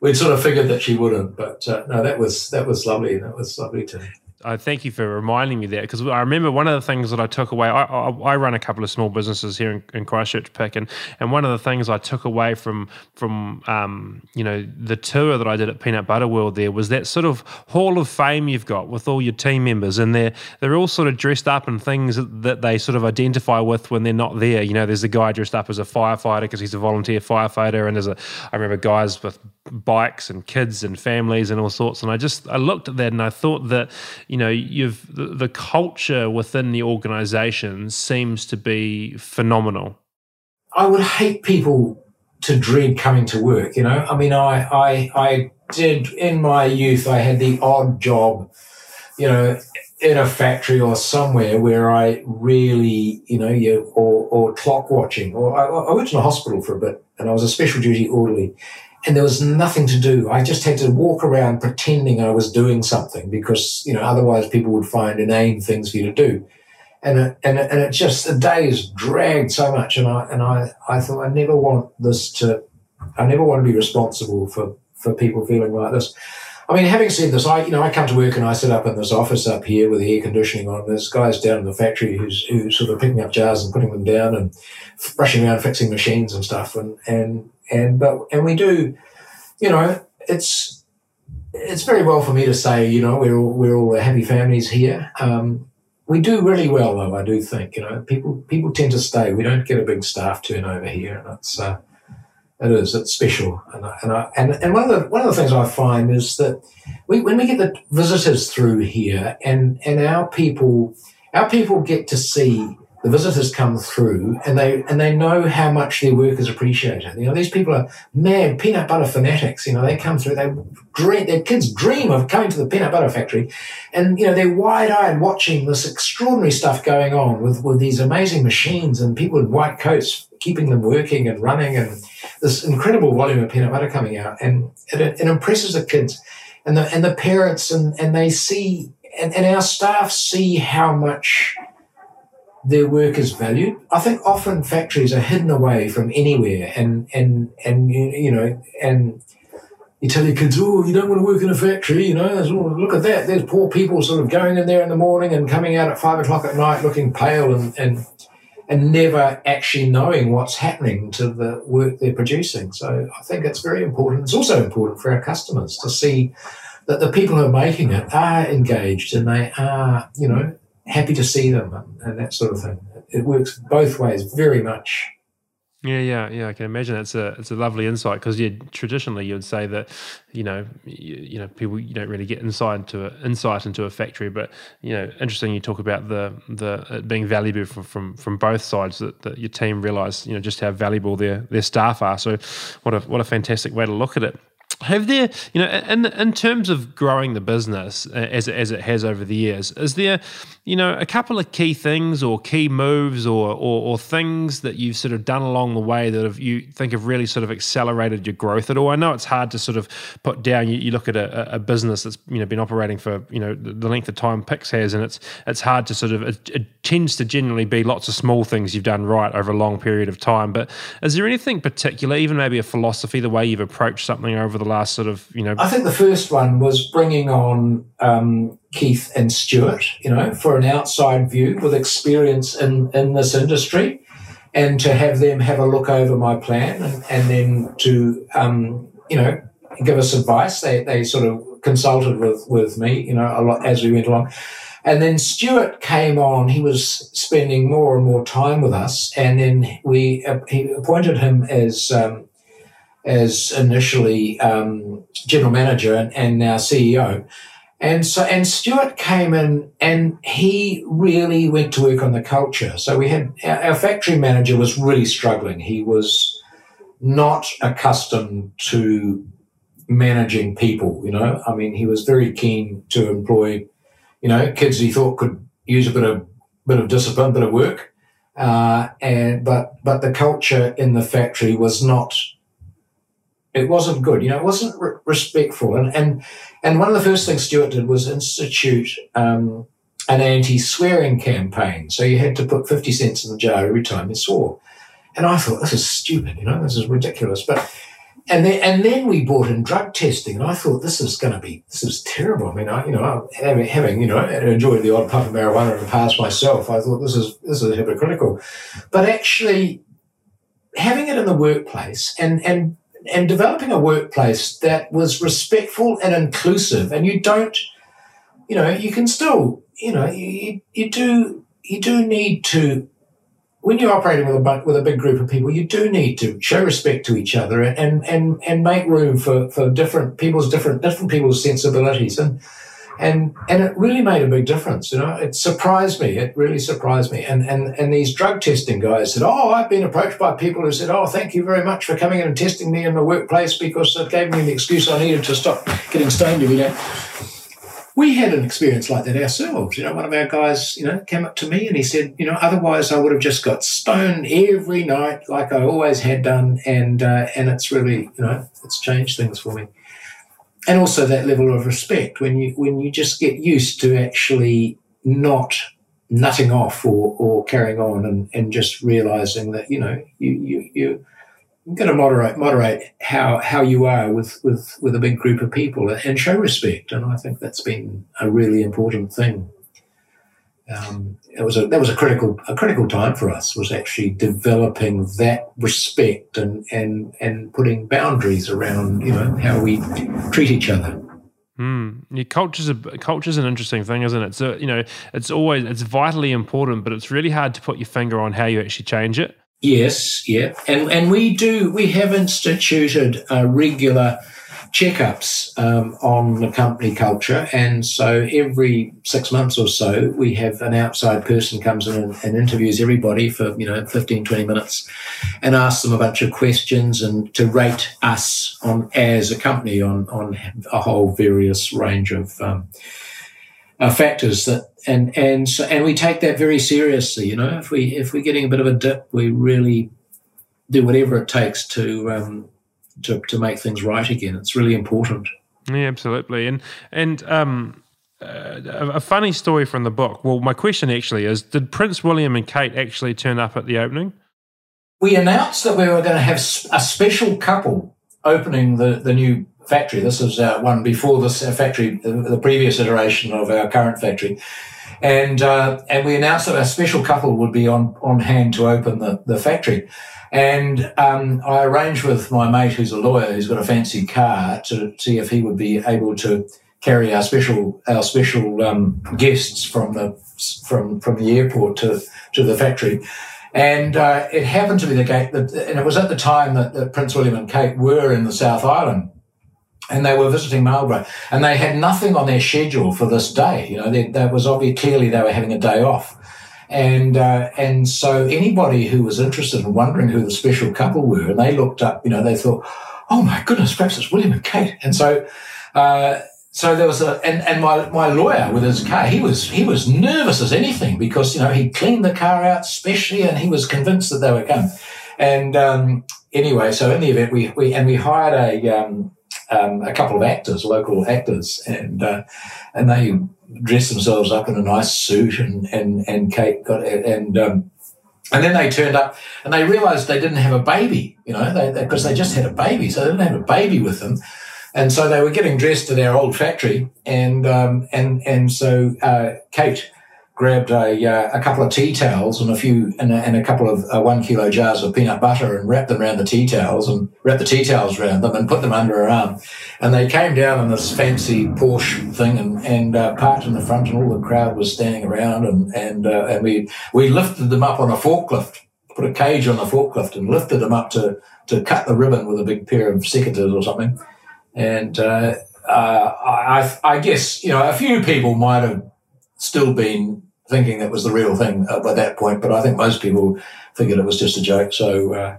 we'd sort of figured that she wouldn't, but uh, no, that was that was lovely. That was lovely to I thank you for reminding me that because I remember one of the things that I took away. I, I, I run a couple of small businesses here in, in, Christchurch, Pic, and and one of the things I took away from from um, you know the tour that I did at Peanut Butter World there was that sort of hall of fame you've got with all your team members, and they're they're all sort of dressed up in things that they sort of identify with when they're not there. You know, there's a guy dressed up as a firefighter because he's a volunteer firefighter, and there's a I remember guys with bikes and kids and families and all sorts. And I just I looked at that and I thought that you know, you've the, the culture within the organization seems to be phenomenal. I would hate people to dread coming to work. You know, I mean, I, I, I did in my youth. I had the odd job, you know, in a factory or somewhere where I really, you know, you or, or clock watching. Or I, I went to a hospital for a bit, and I was a special duty orderly, and there was nothing to do. I just had to walk around pretending I was doing something because, you know, otherwise people would find inane things for you to do. And it, and it, and it just, the days dragged so much. And I, and I, I thought, I never want this to, I never want to be responsible for, for people feeling like this. I mean, having said this, I, you know, I come to work and I sit up in this office up here with the air conditioning on. There's guys down in the factory who's, who's sort of picking up jars and putting them down and rushing around fixing machines and stuff. And, and, and but and we do, you know, it's it's very well for me to say, you know, we're all, we're all happy families here. Um, we do really well, though. I do think, you know, people people tend to stay. We don't get a big staff turnover here, and it's uh, it is it's special. And I, and, I, and and one of the one of the things I find is that we, when we get the visitors through here, and and our people our people get to see the visitors come through and they and they know how much their work is appreciated. You know, these people are mad peanut butter fanatics. You know, they come through, they dream, their kids dream of coming to the peanut butter factory, and you know they're wide eyed watching this extraordinary stuff going on with with these amazing machines and people in white coats keeping them working and running and this incredible volume of peanut butter coming out, and it, it impresses the kids and the and the parents and and they see and, and our staff see how much their work is valued. I think often factories are hidden away from anywhere, and and and you know, and you tell your kids, oh, you don't want to work in a factory, you know. Oh, look at that. There's poor people sort of going in there in the morning and coming out at five o'clock at night looking pale and and and never actually knowing what's happening to the work they're producing. So I think it's very important. It's also important for our customers to see that the people who are making it are engaged and they are, you know, happy to see them and, and that sort of thing. It works both ways very much. Yeah, yeah, yeah. I can imagine it's a it's a lovely insight because yeah, traditionally you'd say that you know you, you, know people you don't really get insight into a, insight into a factory, but you know interesting you talk about the the being valuable from from, from both sides that, that your team realise you know just how valuable their their staff are. So what a what a fantastic way to look at it. Have there, you know, in in terms of growing the business uh, as as it has over the years, is there, you know, a couple of key things or key moves or, or, or things that you've sort of done along the way that have, you think have really sort of accelerated your growth at all? I know it's hard to sort of put down. You, you look at a, a, business that's you know been operating for you know the length of time Pic's has, and it's it's hard to sort of it, it tends to generally be lots of small things you've done right over a long period of time. But is there anything particular, even maybe a philosophy, the way you've approached something over the last sort of, you know? I think the first one was bringing on um, Keith and Stuart, you know, for an outside view with experience in, in this industry and to have them have a look over my plan and, and then to, um, you know, give us advice. They, they sort of consulted with, with me, you know, a lot as we went along. And then Stuart came on. He was spending more and more time with us, and then we uh, he appointed him as um, as initially um, general manager and, and now CEO. And so, and Stuart came in and he really went to work on the culture. So we had our, factory manager was really struggling. He was not accustomed to managing people, you know. I mean, he was very keen to employ, you know, kids he thought could use a bit of bit of discipline, bit of work. Uh, and but but the culture in the factory was not it wasn't good. You know, it wasn't re- respectful. And, and and one of the first things Stuart did was institute um, an anti-swearing campaign. So you had to put fifty cents in the jar every time you swore. And I thought this is stupid. You know, this is ridiculous. But and then and then we brought in drug testing, and I thought this is going to be this is terrible. I mean, I you know having, having you know enjoyed the odd puff of marijuana in the past myself, I thought this is this is hypocritical. But actually, having it in the workplace and and and developing a workplace that was respectful and inclusive. And you don't, you know, you can still, you know, you, you do you do need to when you're operating with a with a big group of people, you do need to show respect to each other and and and make room for for different people's different different people's sensibilities and and and it really made a big difference. You know, it surprised me. It really surprised me. And and and these drug testing guys said, "Oh, I've been approached by people who said, oh, thank you very much for coming in and testing me in my workplace because it gave me the excuse I needed to stop getting stoned every day." We had an experience like that ourselves. You know, one of our guys, you know, came up to me and he said, you know, otherwise I would have just got stoned every night like I always had done, and uh, and it's really, you know, it's changed things for me and also that level of respect when you when you just get used to actually not nutting off or, or carrying on and, and just realizing that you know you you you going to moderate moderate how how you are with with with a big group of people and show respect. And I think that's been a really important thing. Um, it was a that was a critical a critical time for us was actually developing that respect and and and putting boundaries around you know how we treat each other. Mm. Yeah, culture's a culture's an interesting thing, isn't it? So you know, it's always it's vitally important, but it's really hard to put your finger on how you actually change it. Yes, yeah, and and we do we have instituted a regular checkups um, on the company culture. And so every six months or so, we have an outside person comes in and, and, interviews everybody for, you know, 15, 20 minutes and asks them a bunch of questions and to rate us on as a company on, on a whole various range of um, uh, factors that and and so, and we take that very seriously. You know, if we if we're getting a bit of a dip, we really do whatever it takes to um, to to make things right again. It's really important. Yeah, absolutely. And and um, uh, a funny story from the book. Well, my question actually is: Did Prince William and Kate actually turn up at the opening? We announced that we were going to have a special couple opening the the new factory. This is uh, one before this uh, factory, the previous iteration of our current factory. And, uh, and we announced that a special couple would be on, on hand to open the, the factory. And um, I arranged with my mate, who's a lawyer, who's got a fancy car, to see if he would be able to carry our special our special um, guests from the from from the airport to to the factory. And uh, it happened to be the gate that, and it was at the time that, that Prince William and Kate were in the South Island and they were visiting Marlborough, and they had nothing on their schedule for this day. You know, that was obviously clearly they were having a day off, and uh, and so anybody who was interested in wondering who the special couple were, and they looked up, you know, they thought, oh my goodness, perhaps it's William and Kate, and so. Uh, so there was a and, and my, my lawyer with his car he was he was nervous as anything because you know he cleaned the car out specially and he was convinced that they were coming and um, anyway so in the event we, we and we hired a um, um, a couple of actors, local actors, and uh, and they dressed themselves up in a nice suit, and and and Kate got and. Um, and then they turned up and they realized they didn't have a baby, you know, because they, they, they, just had a baby. So they didn't have a baby with them. And so they were getting dressed at our old factory. And, um, and, and so, uh, Kate grabbed a, uh, a couple of tea towels and a few and a, and a couple of uh, one kilo jars of peanut butter and wrapped them around the tea towels and wrapped the tea towels around them and put them under her arm. And they came down in this fancy Porsche thing and, and uh, parked in the front and all the crowd was standing around and, and, uh, and we, we lifted them up on a forklift, put a cage on the forklift and lifted them up to, to cut the ribbon with a big pair of secateurs or something. And, uh, uh, I, I guess, you know, a few people might have still been thinking that was the real thing by that point. But I think most people figured it was just a joke. So uh,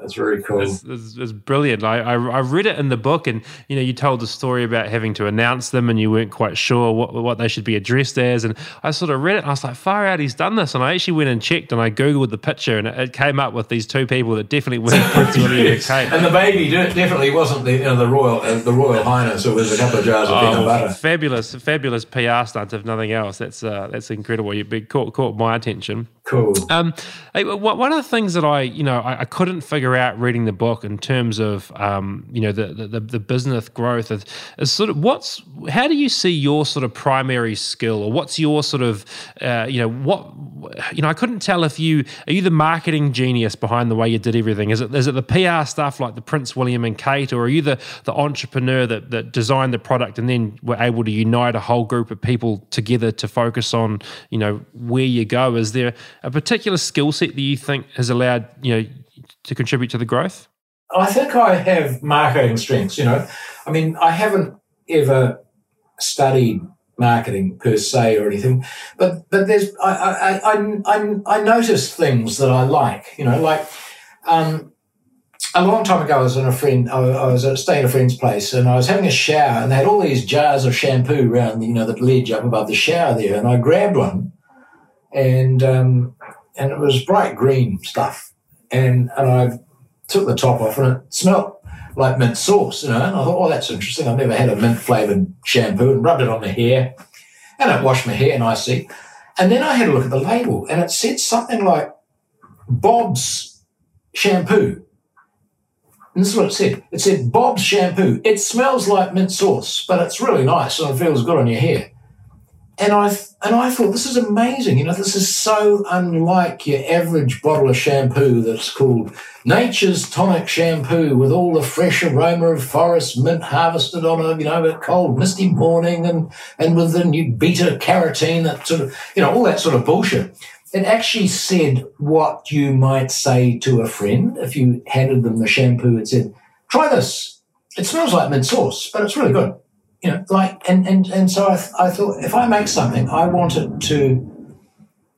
that's very cool. It's, it's, it's brilliant. I, I, I read it in the book, and you know, you told the story about having to announce them, and you weren't quite sure what what they should be addressed as. And I sort of read it, and I was like, far out, he's done this. And I actually went and checked, and I googled the picture, and it, it came up with these two people that definitely weren't (laughs) Prince William and Kate. And the baby definitely wasn't the you know, the royal uh, the royal highness. It was a couple of jars of oh, peanut butter. Fabulous, fabulous PR stunt, if nothing else. That's uh, that's incredible. You caught caught my attention. Cool. Um, one of the things that I, you know, I, I, couldn't figure out reading the book in terms of, um, you know, the, the, the business growth is, is, sort of what's, how do you see your sort of primary skill or what's your sort of, uh, you know, what, you know, I couldn't tell if you, are you the marketing genius behind the way you did everything? Is it, is it the PR stuff like the Prince William and Kate, or are you the, the entrepreneur that, that designed the product and then were able to unite a whole group of people together to focus on, you know, where you go? Is there, a particular skill set that you think has allowed you know to contribute to the growth? I think I have marketing strengths. You know, I mean, I haven't ever studied marketing per se or anything, but but there's I I I I, I notice things that I like. You know, like. Um, a long time ago, I was in a friend. I was staying at a friend's place, and I was having a shower, and they had all these jars of shampoo around, you know, the ledge up above the shower there. And I grabbed one, and um, and it was bright green stuff. And and I took the top off, and it smelled like mint sauce, you know. And I thought, oh, that's interesting. I've never had a mint flavored shampoo, and rubbed it on my hair, and it washed my hair nicely. And then I had a look at the label, and it said something like Bob's shampoo. And this is what it said. It said Bob's shampoo. It smells like mint sauce, but it's really nice and it feels good on your hair. And I and I thought this is amazing. You know, this is so unlike your average bottle of shampoo that's called Nature's Tonic Shampoo with all the fresh aroma of forest mint harvested on a you know a cold misty morning and and with the new beta carotene that sort of you know all that sort of bullshit. It actually said what you might say to a friend if you handed them the shampoo. It said, "Try this. it smells like mint sauce, but it's really good. You know, like and and and so I, th- I thought if I make something, I want it to,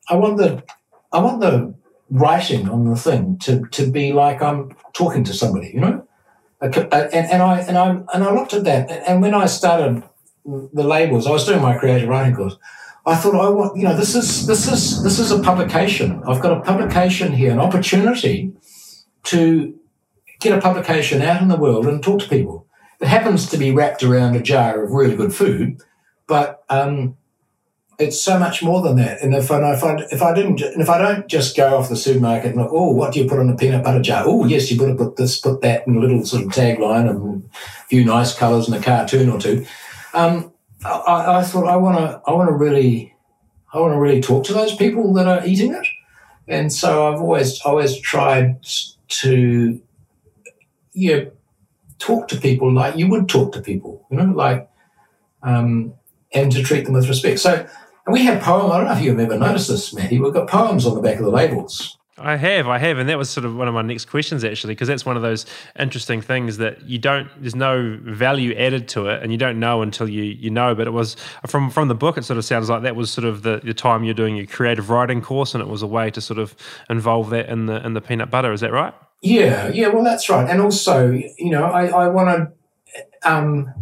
I want the, I want the writing on the thing to to be like I'm talking to somebody. You know, and, and I and I and I looked at that, and when I started the labels, I was doing my creative writing course. I thought I want, you know, this is this is this is a publication. I've got a publication here, an opportunity to get a publication out in the world and talk to people. It happens to be wrapped around a jar of really good food, but um, it's so much more than that. And if I, if I if I didn't if I don't just go off the supermarket and oh, what do you put on a peanut butter jar? Oh, yes, you put put this, put that, and a little sort of tagline and a few nice colours and a cartoon or two. Um, I, I thought I want to I want to really I want to really talk to those people that are eating it, and so I've always always tried to yeah talk to people like you would talk to people, you know, like um, and to treat them with respect. So and we have poems. I don't know if you've ever noticed this, Matty. We've got poems on the back of the labels. I have, I have, and that was sort of one of my next questions actually, because that's one of those interesting things that you don't. There's no value added to it, and you don't know until you you know. But it was from from the book. It sort of sounds like that was sort of the, the time you're doing your creative writing course, and it was a way to sort of involve that in the in the peanut butter. Is that right? Yeah, yeah. Well, that's right. And also, you know, I I want to. Um,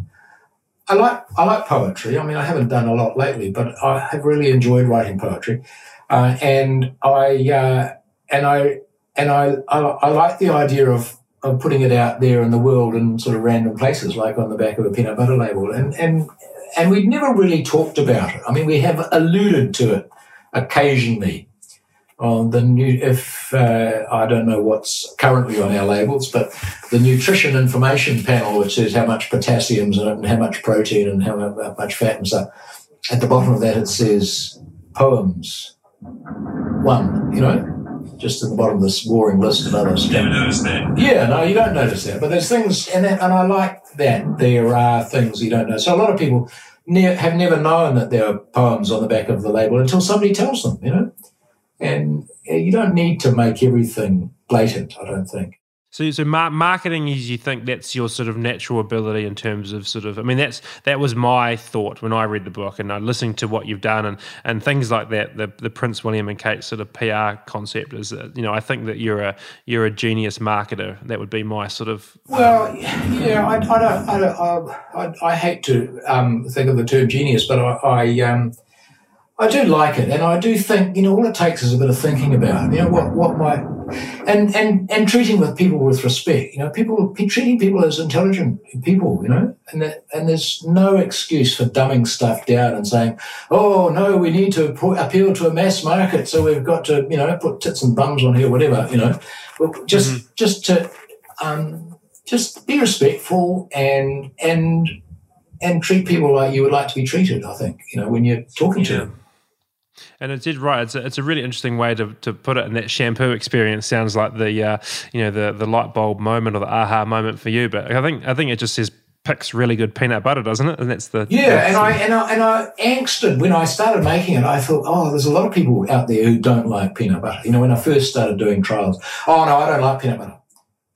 I like I like poetry. I mean, I haven't done a lot lately, but I have really enjoyed writing poetry, uh, and I. Uh, and I and I, I, I like the idea of of putting it out there in the world in sort of random places, like on the back of a peanut butter label, and and and we've never really talked about it. I mean, we have alluded to it occasionally on the new. If uh, I don't know what's currently on our labels, but the nutrition information panel, which says how much potassium's in it and how much protein and how much fat and stuff. At the bottom of that, it says poems one. You know, just at the bottom of this boring list of other stuff. Never noticed that. Yeah, no, you don't notice that. But there's things, and and I like that there are things you don't know. So a lot of people ne- have never known that there are poems on the back of the label until somebody tells them, you know. And you don't need to make everything blatant. I don't think. So, so marketing is you think that's your sort of natural ability in terms of sort of. I mean, that's that was my thought when I read the book and I listened to what you've done and and things like that. The the Prince William and Kate sort of PR concept is, uh, you know, I think that you're a you're a genius marketer. That would be my sort of. Well, um, yeah, I, I don't, I don't, I, I, hate to um, think of the term genius, but I, I um, I do like it, and I do think you know all it takes is a bit of thinking about you know what what might and and and treating with people with respect. You know, people treating people as intelligent people. You know, and that, and there's no excuse for dumbing stuff down and saying, oh no, we need to appeal to a mass market, so we've got to you know put tits and bums on here, whatever. You know, just mm-hmm. just to um, just be respectful and and and treat people like you would like to be treated. I think you know when you're talking to them. And it did right. It's a, it's a really interesting way to, to put it. And that shampoo experience sounds like the uh, you know the the light bulb moment or the aha moment for you. But I think I think it just says Pic's really good peanut butter, doesn't it? And that's the yeah. That's and I and I and I angsted when I started making it. I thought, oh, there's a lot of people out there who don't like peanut butter. You know, when I first started doing trials, oh no, I don't like peanut butter.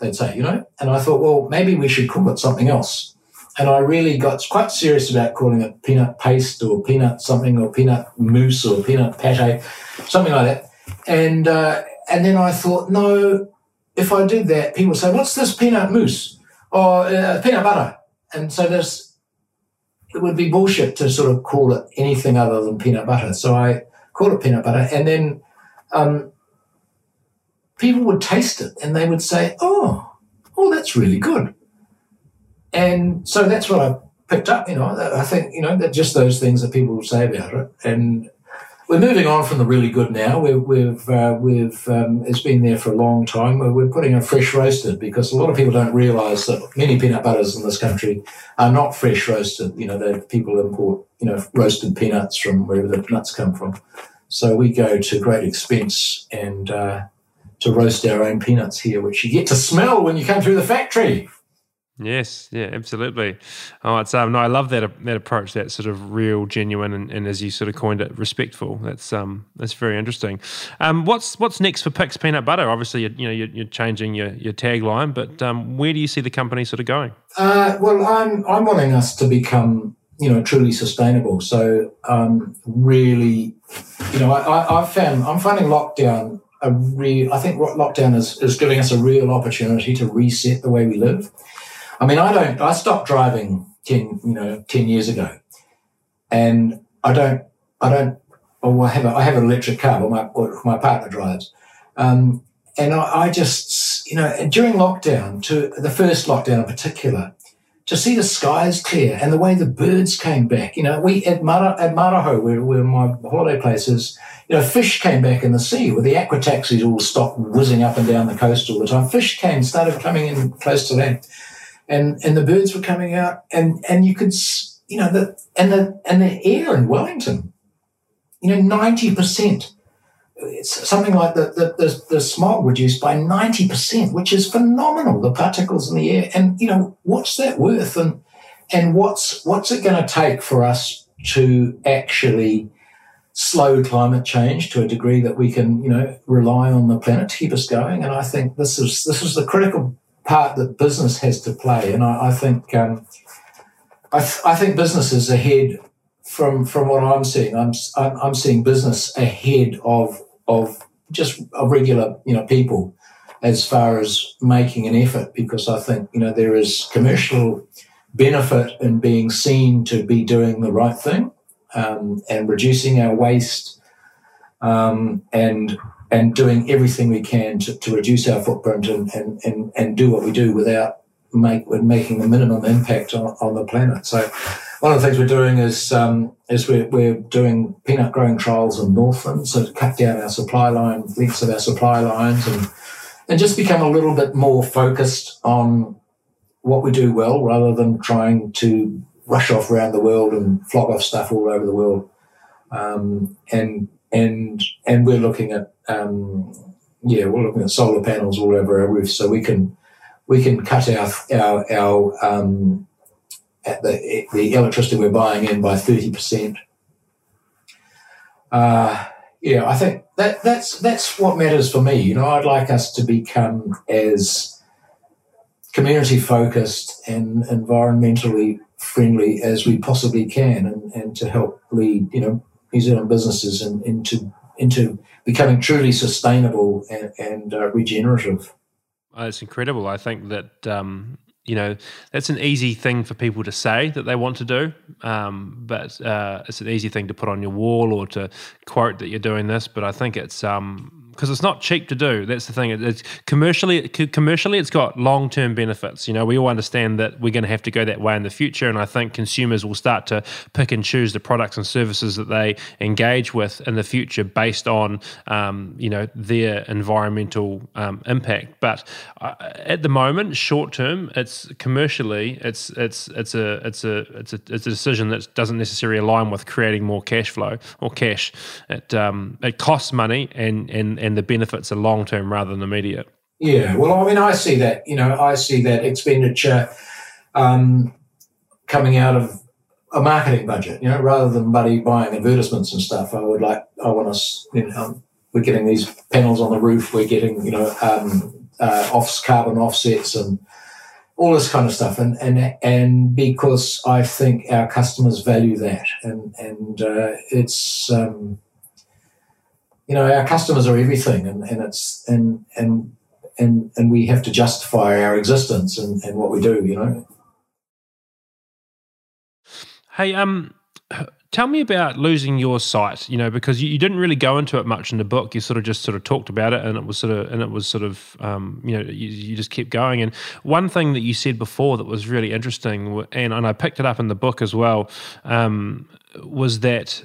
They'd say, you know, and I thought, well, maybe we should call it something else and I really got quite serious about calling it peanut paste or peanut something or peanut mousse or peanut pate, something like that. And uh, and then I thought, no, if I did that, people say, "What's this peanut mousse or uh, peanut butter?" And so there's it would be bullshit to sort of call it anything other than peanut butter. So I called it peanut butter, and then um, people would taste it and they would say, "Oh, oh, that's really good." And so that's what I picked up, you know. I think, you know, that just those things that people say about it. And we're moving on from the really good now. We've, we've, uh, we've um, it's been there for a long time. We're putting a fresh roasted because a lot of people don't realise that many peanut butters in this country are not fresh roasted. You know, that people import, you know, roasted peanuts from wherever the nuts come from. So we go to great expense and uh, to roast our own peanuts here, which you get to smell when you come through the factory. Yes, yeah, absolutely. Oh, it's um, no, I love that that approach, that sort of real, genuine, and, and as you sort of coined it, respectful. That's um, that's very interesting. Um, what's what's next for Pic's Peanut Butter? Obviously, you're, you know you're, you're changing your, your tagline, but um, where do you see the company sort of going? Uh, well, I'm I'm wanting us to become you know truly sustainable. So um, really, you know, I, I found I'm finding lockdown a real. I think lockdown is is giving us a real opportunity to reset the way we live. I mean, I don't. I stopped driving ten, you know, ten years ago, and I don't. I don't. Oh, I have. A, I have an electric car, but my my partner drives, um, and I, I just, you know, during lockdown, to the first lockdown in particular, to see the skies clear and the way the birds came back. You know, we at Mara, at Marahau, where, where my holiday place is, you know, fish came back in the sea where the aqua taxis all stopped whizzing up and down the coast all the time. Fish came, started coming in close to land and and the birds were coming out, and and you could you know the and the and the air in Wellington, you know, ninety percent. Uh, it's something like the, the, the, the smog reduced by 90%, which is phenomenal, the particles in the air. And, you know, what's that worth? And, and what's, what's it going to take for us to actually slow climate change to a degree that we can, you know, rely on the planet to keep us going? And I think this is, this is the critical part that business has to play. And I, I think um, I, th- I, think business is ahead from from what I'm seeing. I'm I'm seeing business ahead of of just of regular you know people as far as making an effort because I think you know there is commercial benefit in being seen to be doing the right thing um, and reducing our waste um, and and doing everything we can to, to reduce our footprint and, and, and, and do what we do without make making the minimum impact on, on the planet. So one of the things we're doing is um, is we're, we're doing peanut growing trials in Northland, so to cut down our supply line lengths of our supply lines and and just become a little bit more focused on what we do well rather than trying to rush off around the world and flog off stuff all over the world. Um, and and and we're looking at um, yeah, we're looking at solar panels all over our roof, so we can we can cut our our our um, the the electricity we're buying in by thirty percent. Uh, yeah, I think that that's that's what matters for me. You know, I'd like us to become as community focused and environmentally friendly as we possibly can, and, and to help lead you know New Zealand businesses in, into into becoming truly sustainable and, and uh, regenerative. Oh, it's incredible. I think that um, you know that's an easy thing for people to say that they want to do, um, but uh, it's an easy thing to put on your wall or to quote that you're doing this. But I think it's um, because it's not cheap to do. That's the thing. It's commercially, commercially, it's got long term benefits. You know, we all understand that we're going to have to go that way in the future, and I think consumers will start to pick and choose the products and services that they engage with in the future based on, um, you know, their environmental um, impact. But uh, at the moment, short term, it's commercially, it's it's it's a it's a it's a it's a decision that doesn't necessarily align with creating more cash flow or cash. It um, it costs money and and and the benefits are long term rather than immediate. Yeah, well, I mean, I see that. You know, I see that expenditure um, coming out of a marketing budget. You know, rather than buddy buying advertisements and stuff. I would like. I want us. You know, we're getting these panels on the roof. We're getting you know um, uh, off carbon offsets and all this kind of stuff. And and and because I think our customers value that, and and uh, it's. Um, you know, our customers are everything, and, and it's and and and and we have to justify our existence and, and what we do. You know. Hey, um, tell me about losing your sight. You know, because you, you, didn't really go into it much in the book. You sort of just sort of talked about it, and it was sort of and it was sort of um, you know you, you just kept going. And one thing that you said before that was really interesting, and and I picked it up in the book as well, um, was that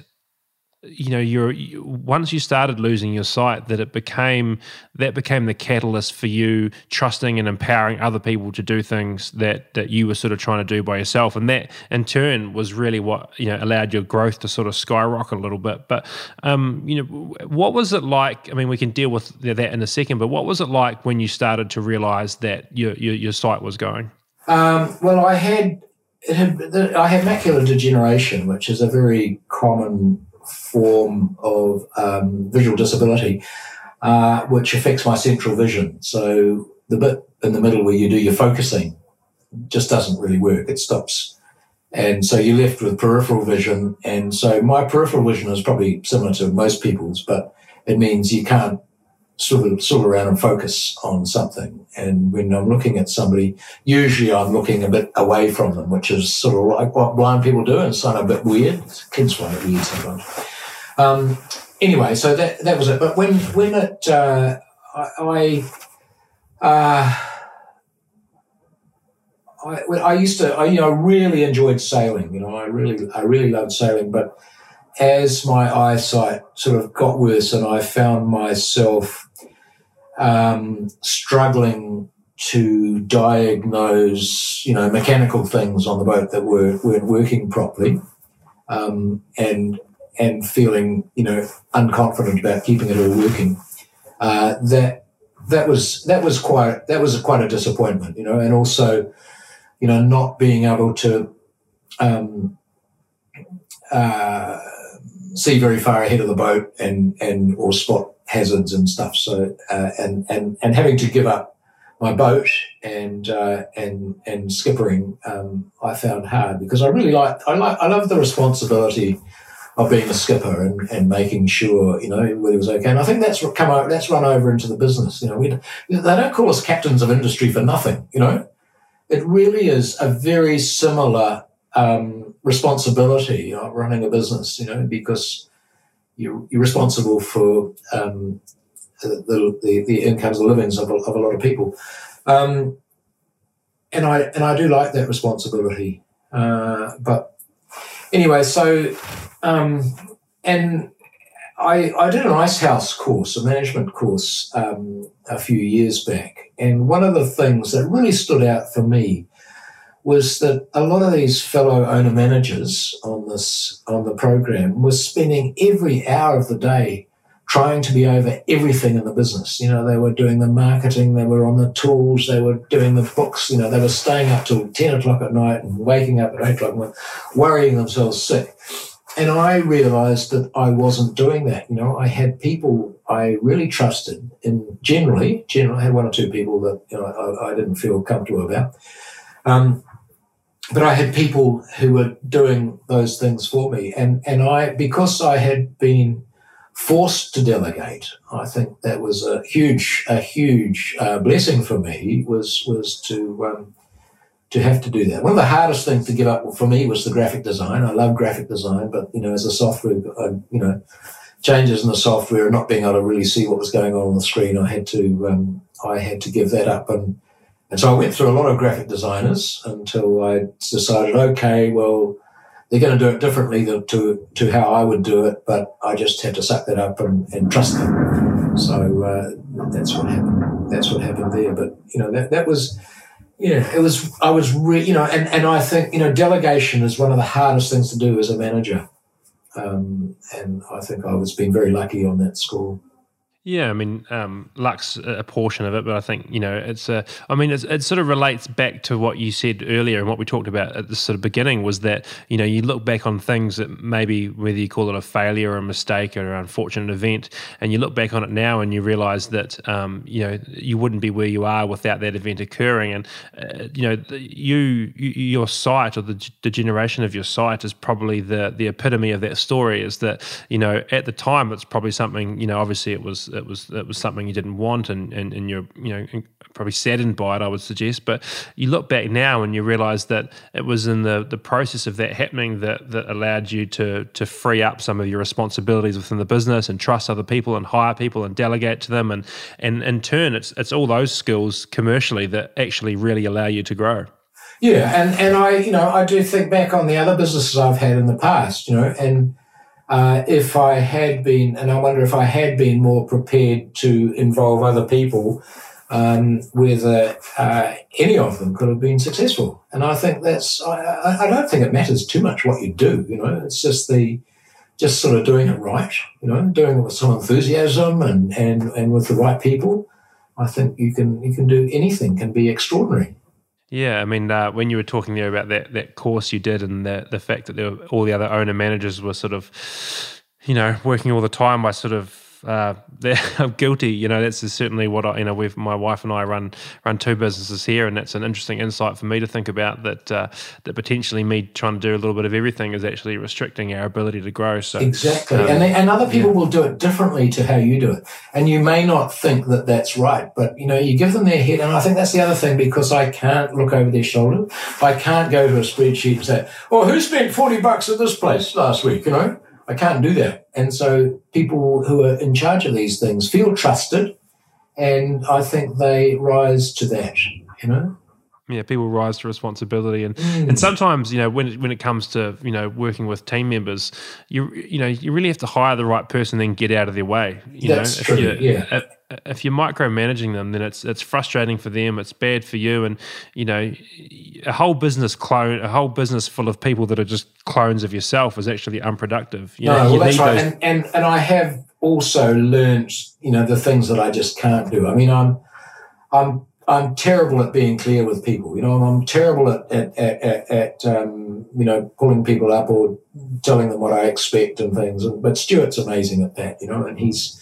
you know you're you, once you started losing your sight that it became that became the catalyst for you trusting and empowering other people to do things that that you were sort of trying to do by yourself. And that in turn was really what you know allowed your growth to sort of skyrocket a little bit. But um you know what was it like i mean we can deal with that in a second but what was it like when you started to realize that your your, your sight was going? Um, well, I had, it had I had macular degeneration, which is a very common form of um, visual disability, uh, which affects my central vision. So the bit in the middle where you do your focusing just doesn't really work. It stops. And so you're left with peripheral vision. And so my peripheral vision is probably similar to most people's, but it means you can't sort of sort around and focus on something. And when I'm looking at somebody, usually I'm looking a bit away from them, which is sort of like what blind people do and it's of a bit weird. Kids find it weird sometimes. Um, anyway, so that that was it. But when when it uh, I, I uh, I, I used to, I, you know, really enjoyed sailing. You know, I really, I really loved sailing. But as my eyesight sort of got worse, and I found myself um, struggling to diagnose, you know, mechanical things on the boat that were weren't working properly, um, and and feeling, you know, unconfident about keeping it all working. Uh, that that was that was quite that was quite a disappointment, you know, and also you know, not being able to um, uh, see very far ahead of the boat and and or spot hazards and stuff. So uh, and and and having to give up my boat and uh, and and skippering, um, I found hard because I really like I like I love the responsibility of being a skipper and, and making sure you know everybody was okay. And I think that's come over, that's run over into the business. You know, we, they don't call us captains of industry for nothing. You know, it really is a very similar um, responsibility, you know, running a business, you know, because you're, you're responsible for um, the, the, the, incomes, the livings of a, of a lot of people. Um, and I and I do like that responsibility. Uh, but anyway, so um, and I, I did an icehouse course, a management course, um, a few years back. And one of the things that really stood out for me was that a lot of these fellow owner managers on this on the program were spending every hour of the day trying to be over everything in the business. You know, they were doing the marketing, they were on the tools, they were doing the books, you know, they were staying up till 10 o'clock at night and waking up at 8 o'clock, worrying themselves sick and I realized that I wasn't doing that. You know, I had people I really trusted, and generally, generally, I had one or two people that you know I, I didn't feel comfortable about. Um, but I had people who were doing those things for me, and and I because I had been forced to delegate, I think that was a huge a huge uh, blessing for me. Was was to um, to have to do that. One of the hardest things to give up for me was the graphic design. I love graphic design, but you know, as a software, I, you know, changes in the software, and not being able to really see what was going on on the screen, I had to, um, I had to give that up. And, and so I went through a lot of graphic designers until I decided, okay, well, they're going to do it differently to, to how I would do it, but I just had to suck that up and, and trust them. So, uh, that's what happened. That's what happened there. But, you know, that, that was, yeah, it was. I was, you know, and, and I think you know, delegation is one of the hardest things to do as a manager, um, and I think I was being very lucky on that score. Yeah, I mean, um, luck's a portion of it, but I think you know it's a. I mean, it sort of relates back to what you said earlier and what we talked about at the sort of beginning was that you know you look back on things that maybe whether you call it a failure or a mistake or an unfortunate event, and you look back on it now and you realise that um, you know you wouldn't be where you are without that event occurring, and uh, you know you, you, your sight or the degeneration of your sight is probably the the epitome of that story. Is that you know at the time it's probably something you know obviously it was it was it was something you didn't want, and and, and you're you know probably saddened by it. I would suggest, but you look back now and you realise that it was in the the process of that happening that that allowed you to to free up some of your responsibilities within the business and trust other people and hire people and delegate to them, and and in turn, it's it's all those skills commercially that actually really allow you to grow. Yeah, and and I you know I do think back on the other businesses I've had in the past, you know, and uh, if I had been, and I wonder if I had been more prepared to involve other people, um, whether uh, any of them could have been successful. And I think that's, I, I, don't think it matters too much what you do, you know, it's just the, just sort of doing it right, you know, doing it with some enthusiasm and, and, and with the right people. I think you can, you can do anything can be extraordinary. Yeah, I mean, uh, when you were talking there about that that course you did, and the the fact that were, all the other owner managers were sort of, you know, working all the time by sort of uh, they're (laughs) guilty. You know, that's certainly what I, you know. We've my wife and I run run two businesses here, and that's an interesting insight for me to think about. That uh, that potentially me trying to do a little bit of everything is actually restricting our ability to grow. So exactly, um, and they, and other people yeah. will do it differently to how you do it, and you may not think that that's right, but you know, you give them their head, and I think that's the other thing because I can't look over their shoulder. I can't go to a spreadsheet and say, "Oh, who spent forty bucks at this place last week?" You know I can't do that. And so people who are in charge of these things feel trusted, and I think they rise to that, you know? yeah, people rise to responsibility, and mm. and sometimes you know when it, when it comes to you know working with team members, you you know you really have to hire the right person, then get out of their way. You That's know, true. If yeah. If you're micromanaging them, then it's it's frustrating for them. It's bad for you, and you know a whole business clone, a whole business full of people that are just clones of yourself is actually unproductive. You no, know, well, that's right. Those- and, and and I have also learned you know the things that I just can't do. I mean, I'm I'm I'm terrible at being clear with people. You know, I'm terrible at at, at, at um, you know pulling people up or telling them what I expect and things. But Stuart's amazing at that. You know, and he's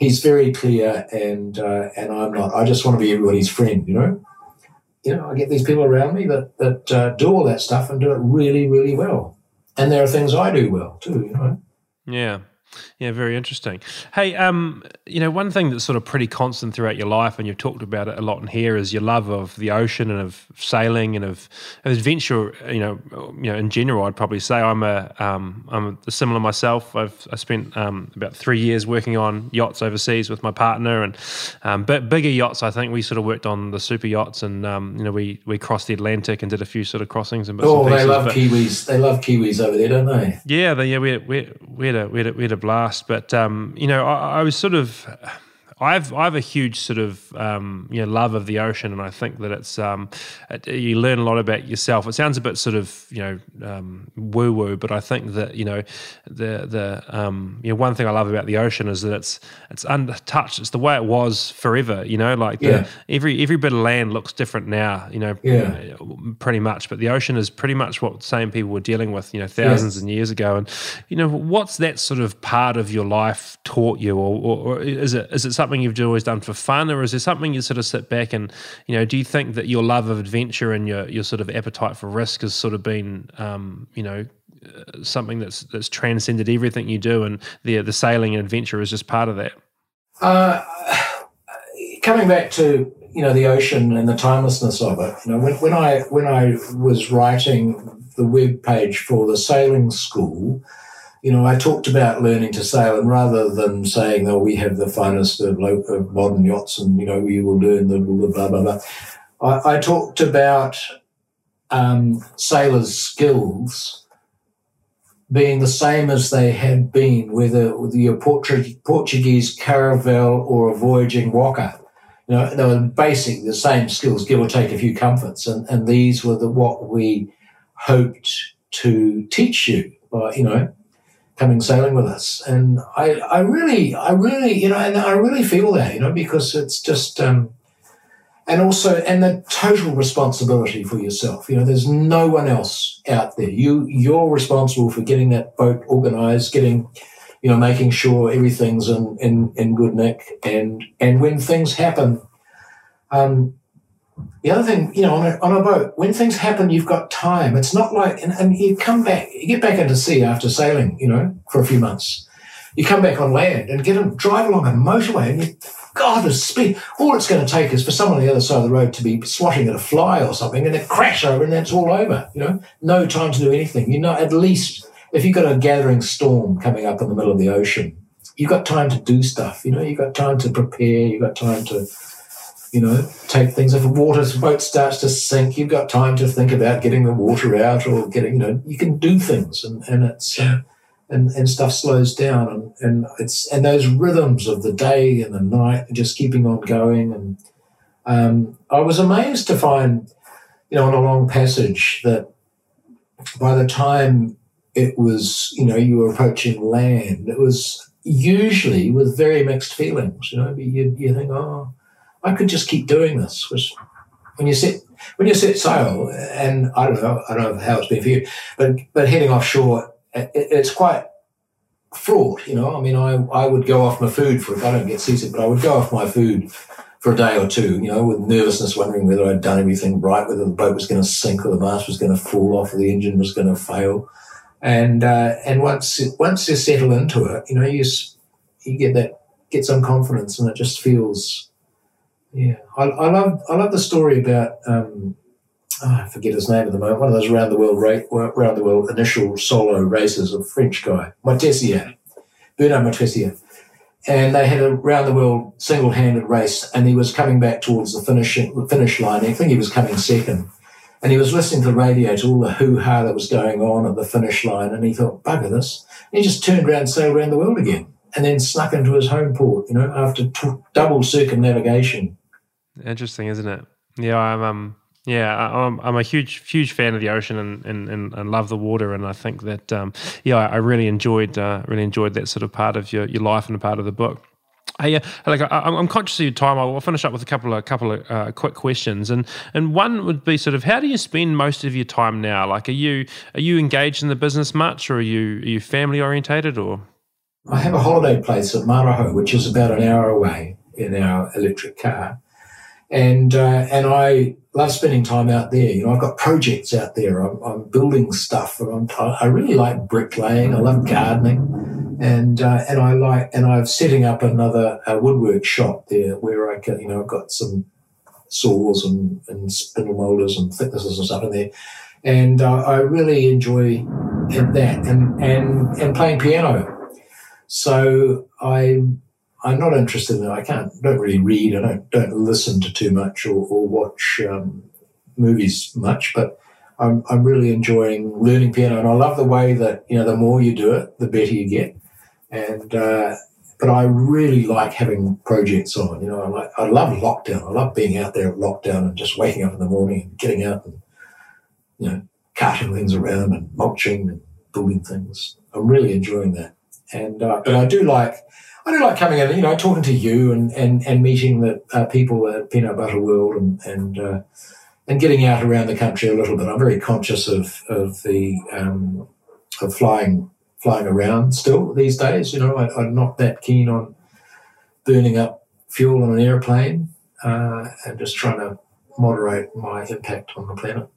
he's very clear, and uh, and I'm not. I just want to be everybody's friend. You know, you know, I get these people around me that that uh, do all that stuff and do it really, really well. And there are things I do well too. You know. Yeah. Yeah, very interesting. Hey, um, you know, one thing that's sort of pretty constant throughout your life, and you've talked about it a lot in here, is your love of the ocean and of sailing and of, of adventure. You know, you know, in general, I'd probably say I'm a um, I'm a similar myself. I've I spent um, about three years working on yachts overseas with my partner, and um, but bigger yachts. I think we sort of worked on the super yachts, and um, you know, we we crossed the Atlantic and did a few sort of crossings and bits oh, and pieces. they love but, Kiwis. They love Kiwis over there, don't they? Yeah, they, yeah, we we we had a we had a, we had a blast, but um, you know, I, I was sort of I've I've a huge sort of um, you know love of the ocean, and I think that it's um, it, you learn a lot about yourself. It sounds a bit sort of you know um, woo woo, but I think that you know the the um, you know one thing I love about the ocean is that it's it's untouched. It's the way it was forever. You know, like the, every every bit of land looks different now. You know, yeah. pretty much. But the ocean is pretty much what the same people were dealing with. You know, thousands yeah. and years ago. And you know, what's that sort of part of your life taught you, or, or, or is it is it something something you've always done for fun, or is there something you sort of sit back and you know? Do you think that your love of adventure and your your sort of appetite for risk has sort of been um, you know uh, something that's that's transcended everything you do, and the the sailing and adventure is just part of that? Uh, coming back to you know the ocean and the timelessness of it. You know, when, when I when I was writing the web page for the sailing school, you know, I talked about learning to sail, and rather than saying, "Oh, we have the finest of, modern yachts," and you know, we will learn the blah blah blah, I, I talked about um, sailors' skills being the same as they had been, whether with your Portuguese caravel or a voyaging waka. You know, they were basic, the same skills, give or take a few comforts, and, and these were the what we hoped to teach you. By, you know, coming sailing with us. And I, I really, I really, you know, and I really feel that, you know, because it's just, um, and also, and the total responsibility for yourself. You know, there's no one else out there. You, you're responsible for getting that boat organized, getting, you know, making sure everything's in, in, in good nick. And, and when things happen, um, the other thing, you know, on a, on a boat, when things happen, you've got time. It's not like, and, and you come back, you get back into sea after sailing, you know, for a few months. You come back on land and get a drive along a motorway and you, God, the speed. All it's going to take is for someone on the other side of the road to be swatting at a fly or something and then crash over and then it's all over, you know, no time to do anything. You know, at least if you've got a gathering storm coming up in the middle of the ocean, you've got time to do stuff, you know, you've got time to prepare, you've got time to, you know, take things. If a water boat starts to sink, you've got time to think about getting the water out or getting, you know, you can do things and, and it's, uh, and, and stuff slows down and, and it's, and those rhythms of the day and the night just keeping on going. And, um, I was amazed to find, you know, on a long passage that by the time it was, you know, you were approaching land, it was usually with very mixed feelings, you know, you, you think, oh, I could just keep doing this. When you set when you set sail, and I don't know, I don't know how it's been for you, but but heading offshore, it, it's quite fraught. You know, I mean, I I would go off my food for if I don't get seasick, but I would go off my food for a day or two. You know, with nervousness, wondering whether I'd done everything right, whether the boat was going to sink or the mast was going to fall off or the engine was going to fail. And uh, and once once you settle into it, you know, you you get that get some confidence, and it just feels. Yeah, I, I love I love the story about um, oh, I forget his name at the moment. One of those round the world ra- round the world initial solo races, a French guy, Moitessier, Bernard Moitessier, and they had a round the world single handed race, and he was coming back towards the finish finish line. I think he was coming second, and he was listening to the radio to all the hoo ha that was going on at the finish line, and he thought, bugger this. And he just turned around and sailed around the world again, and then snuck into his home port. You know, after t- double circumnavigation. Interesting, isn't it? Yeah, I'm. Um, yeah, I'm, I'm a huge, huge fan of the ocean and, and, and, and love the water, and I think that um, yeah, I really enjoyed uh, really enjoyed that sort of part of your, your life and a part of the book. Hey, uh, like I, am conscious of your time. I'll finish up with a couple of couple of uh, quick questions, and and one would be sort of how do you spend most of your time now? Like, are you are you engaged in the business much, or are you are you family orientated, or? I have a holiday place at Marahau, which is about an hour away in our electric car, and uh, and I love spending time out there. You know, I've got projects out there. I'm, I'm building stuff, and I'm, i really like bricklaying. I love gardening, and uh, and I like and I'm setting up another woodwork shop there where I can, you know, I've got some saws and, and spindle molders and thicknessers and stuff in there, and uh, I really enjoy that and and and playing piano. So I I'm not interested in. I can't, don't really read. I don't, don't listen to too much or, or watch um, movies much, but I'm, I'm really enjoying learning piano. And I love the way that, you know, the more you do it, the better you get. And, uh, but I really like having projects on. You know, I like, I love lockdown. I love being out there at lockdown and just waking up in the morning and getting out and, you know, carting things around and mulching and building things. I'm really enjoying that. And, uh, but I do like, I do like coming in, you know, talking to you and and, and meeting the uh, people at Peanut Butter World and and uh, and getting out around the country a little bit. I'm very conscious of of the um, of flying flying around still these days. You know, I, am not that keen on burning up fuel on an airplane uh, and just trying to moderate my impact on the planet.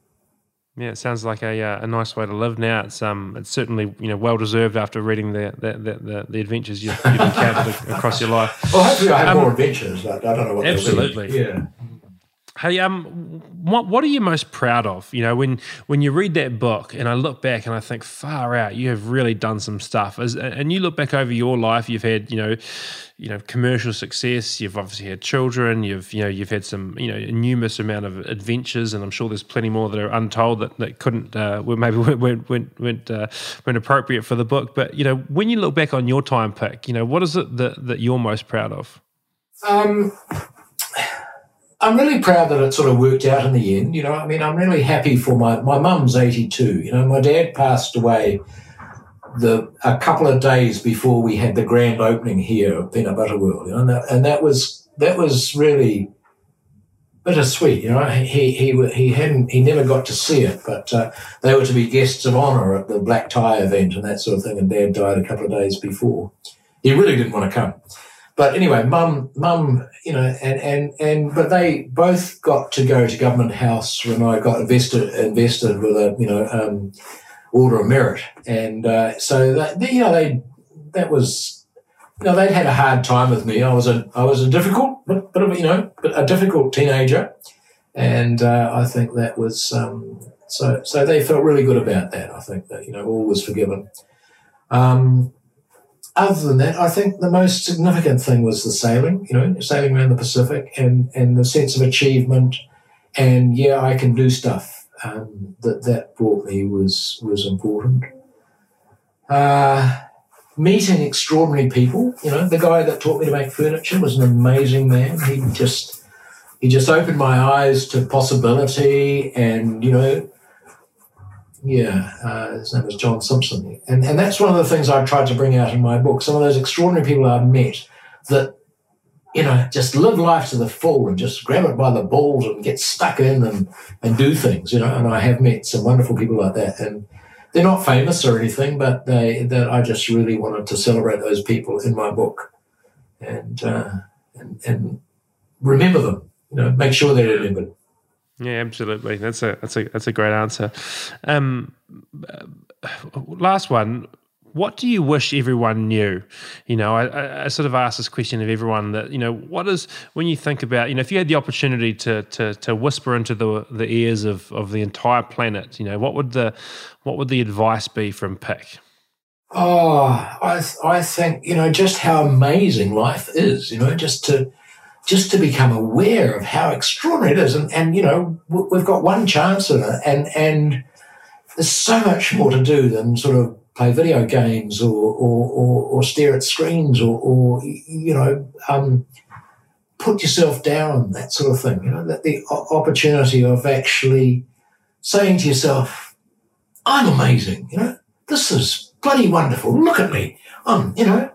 Yeah, it sounds like a uh, a nice way to live. Now it's um it's certainly you know well deserved after reading the the, the, the adventures you've, you've encountered (laughs) across your life. Well, hopefully I have um, more adventures. I, I don't know what. Absolutely. Yeah. Hey, um, what what are you most proud of? You know, when when you read that book, and I look back and I think, far out, you have really done some stuff. As, and you look back over your life, you've had, you know, you know, commercial success. You've obviously had children. You've, you know, you've had some, you know, numerous amount of adventures, and I'm sure there's plenty more that are untold that, that couldn't, uh, maybe (laughs) weren't weren't weren't, uh, weren't appropriate for the book. But you know, when you look back on your time Pic, you know, what is it that that you're most proud of? Um I'm really proud that it sort of worked out in the end. You know, I mean, I'm really happy for my my mum's 82. You know, my dad passed away the a couple of days before we had the grand opening here of Peanut Butter World. You know, and that, and that was that was really bittersweet. You know, he he he hadn't he never got to see it, but uh, they were to be guests of honour at the black tie event and that sort of thing. And Dad died a couple of days before. He really didn't want to come. But anyway, mum, mum, you know, and, and, and, but they both got to go to Government House when I got invested, invested with a, you know, um, Order of Merit. And, uh, so that, you know, they, that was, you know, they'd had a hard time with me. I was a, I was a difficult, but, but you know, but a difficult teenager. And, uh, I think that was, um, so, so they felt really good about that. I think that, you know, all was forgiven. Um, other than that, I think the most significant thing was the sailing, you know, sailing around the Pacific and, and the sense of achievement. And yeah, I can do stuff um, that that brought me was was important. Uh, meeting extraordinary people, you know, the guy that taught me to make furniture was an amazing man. He just he just opened my eyes to possibility and you know yeah, uh, his name was John Simpson. And, and that's one of the things I've tried to bring out in my book. Some of those extraordinary people I've met that you know, just live life to the full and just grab it by the balls and get stuck in and, and do things, you know. And I have met some wonderful people like that. And they're not famous or anything, but they, that I just really wanted to celebrate those people in my book and, uh, and, and remember them, you know, make sure they're remembered. Yeah, absolutely. That's a that's a that's a great answer. Um, last one what do you wish everyone knew? You know, I, I, sort of ask this question of everyone that you know, what is when you think about you know, if you had the opportunity to to to whisper into the the ears of of the entire planet, you know, what would the what would the advice be from Pic? Oh, I I think you know just how amazing life is. You know, just to just to become aware of how extraordinary it is, and and you know we've got one chance it, and and there's so much more to do than sort of play video games or, or, or, or stare at screens or, or you know, um, put yourself down, that sort of thing. You know, that the opportunity of actually saying to yourself, I'm amazing, you know, this is bloody wonderful. Look at me. Um, you know,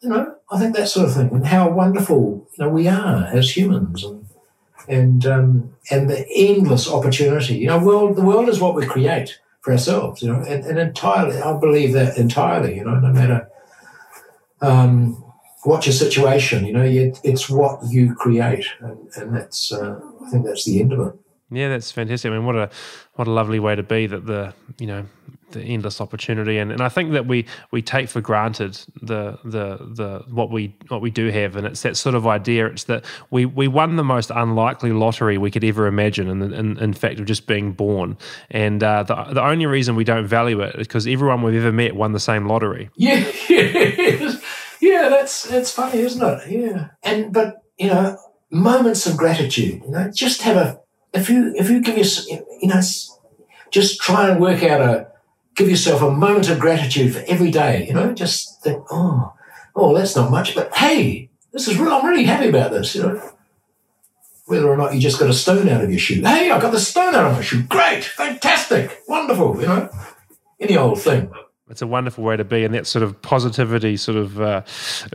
you know, I think that sort of thing and how wonderful, you know, we are as humans and, and, um, and the endless opportunity. You know, world, the world is what we create for ourselves, you know, and, and entirely, I believe that entirely, you know, no matter um, what your situation, you know, you, it's what you create, and, and that's, uh, I think that's the end of it. Yeah, that's fantastic. I mean, what a what a lovely way to be that the you know the endless opportunity and, and I think that we we take for granted the the the what we what we do have and it's that sort of idea it's that we we won the most unlikely lottery we could ever imagine and in, in, fact of just being born and uh, the the only reason we don't value it is because everyone we've ever met won the same lottery. (laughs) Yeah, yeah, yeah. That's that's funny, isn't it? Yeah, and but you know moments of gratitude. You know, just have a if you if you give us you know just try and work out a give yourself a moment of gratitude for every day. You know, just think, oh, oh, that's not much, but hey, this is real. I'm really happy about this. You know, whether or not you just got a stone out of your shoe. Hey, I got the stone out of my shoe. Great, fantastic, wonderful. You know, any old thing it's a wonderful way to be, and that sort of positivity sort of uh,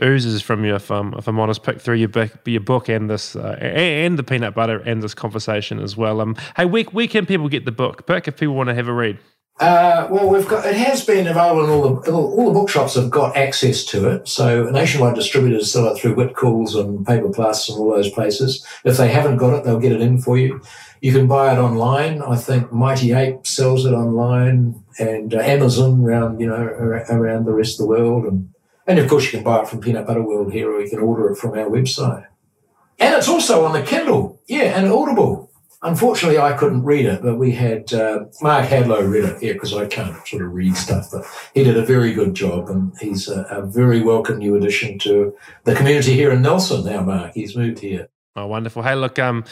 oozes from you. If, um, if I'm honest, Pic through your book, your book and this uh, and the peanut butter and this conversation as well. Um, hey, where, where can people get the book? Pic if people want to have a read. Uh, well, we've got it has been available in all the all, the bookshops have got access to it. So nationwide distributors sell it through Whitcoulls and Paper Plus and all those places. If they haven't got it, they'll get it in for you. You can buy it online. I think Mighty Ape sells it online, and uh, Amazon around you know around the rest of the world, and and of course you can buy it from Peanut Butter World here, or you can order it from our website. And it's also on the Kindle, yeah, and Audible. Unfortunately, I couldn't read it, but we had uh, Mark Hadlow read it, yeah, because I can't sort of read stuff. But he did a very good job, and he's a, a, very welcome new addition to the community here in Nelson. Now, Mark, he's moved here. Oh, wonderful! Hey, look, um,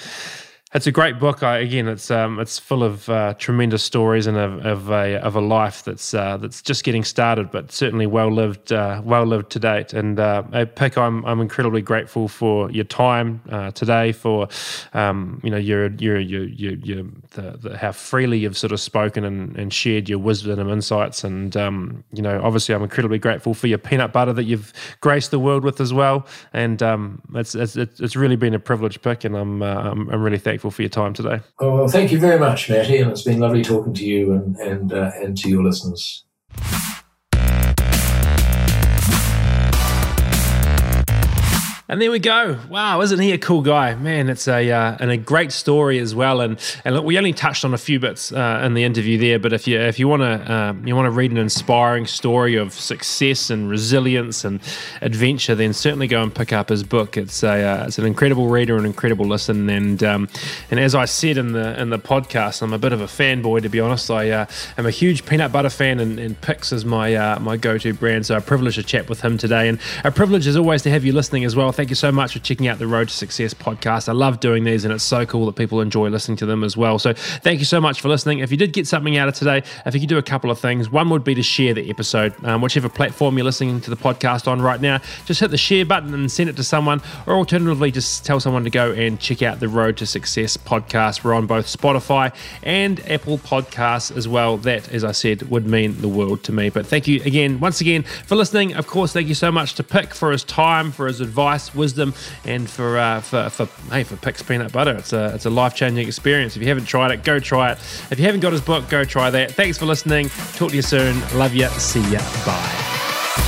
it's a great book. I, again, it's um, it's full of uh, tremendous stories and of, of, a of a life that's uh, that's just getting started, but certainly well lived, uh, well lived to date. And uh, Pic, I'm I'm incredibly grateful for your time uh, today, for um, you know your your your your, your the, the, how freely you've sort of spoken and, and shared your wisdom and insights. And um, you know, obviously, I'm incredibly grateful for your peanut butter that you've graced the world with as well. And um, it's, it's it's really been a privilege, Pic, and I'm uh, I'm, I'm really thankful grateful for your time today. Oh, well, thank you very much, Matty, and it's been lovely talking to you and and uh, and to your listeners. And there we go. Wow, isn't he a cool guy? Man, it's a uh, and a great story as well. And and look, we only touched on a few bits uh, in the interview there, but if you if you want to um, you want to read an inspiring story of success and resilience and adventure, then certainly go and pick up his book. It's a uh, it's an incredible reader, an incredible listen, and um, and as I said in the in the podcast, I'm a bit of a fanboy to be honest. I uh, am a huge peanut butter fan, and, and Pic's is my uh, my go to brand. So a privilege to chat with him today, and a privilege as always to have you listening as well thank you so much for checking out the Road to Success podcast. I love doing these, and it's so cool that people enjoy listening to them as well. So, thank you so much for listening. If you did get something out of today, if you could do a couple of things, one would be to share the episode, um, whichever platform you're listening to the podcast on right now. Just hit the share button and send it to someone, or alternatively, just tell someone to go and check out the Road to Success podcast. We're on both Spotify and Apple Podcasts as well. That, as I said, would mean the world to me. But thank you again, once again, for listening. Of course, thank you so much to Pic for his time, for his advice wisdom, and for uh, for, for hey for Pic's peanut butter. It's a it's a life changing experience. If you haven't tried it, go try it. If you haven't got his book, go try that. Thanks for listening. Talk to you soon. Love you. See ya. Bye.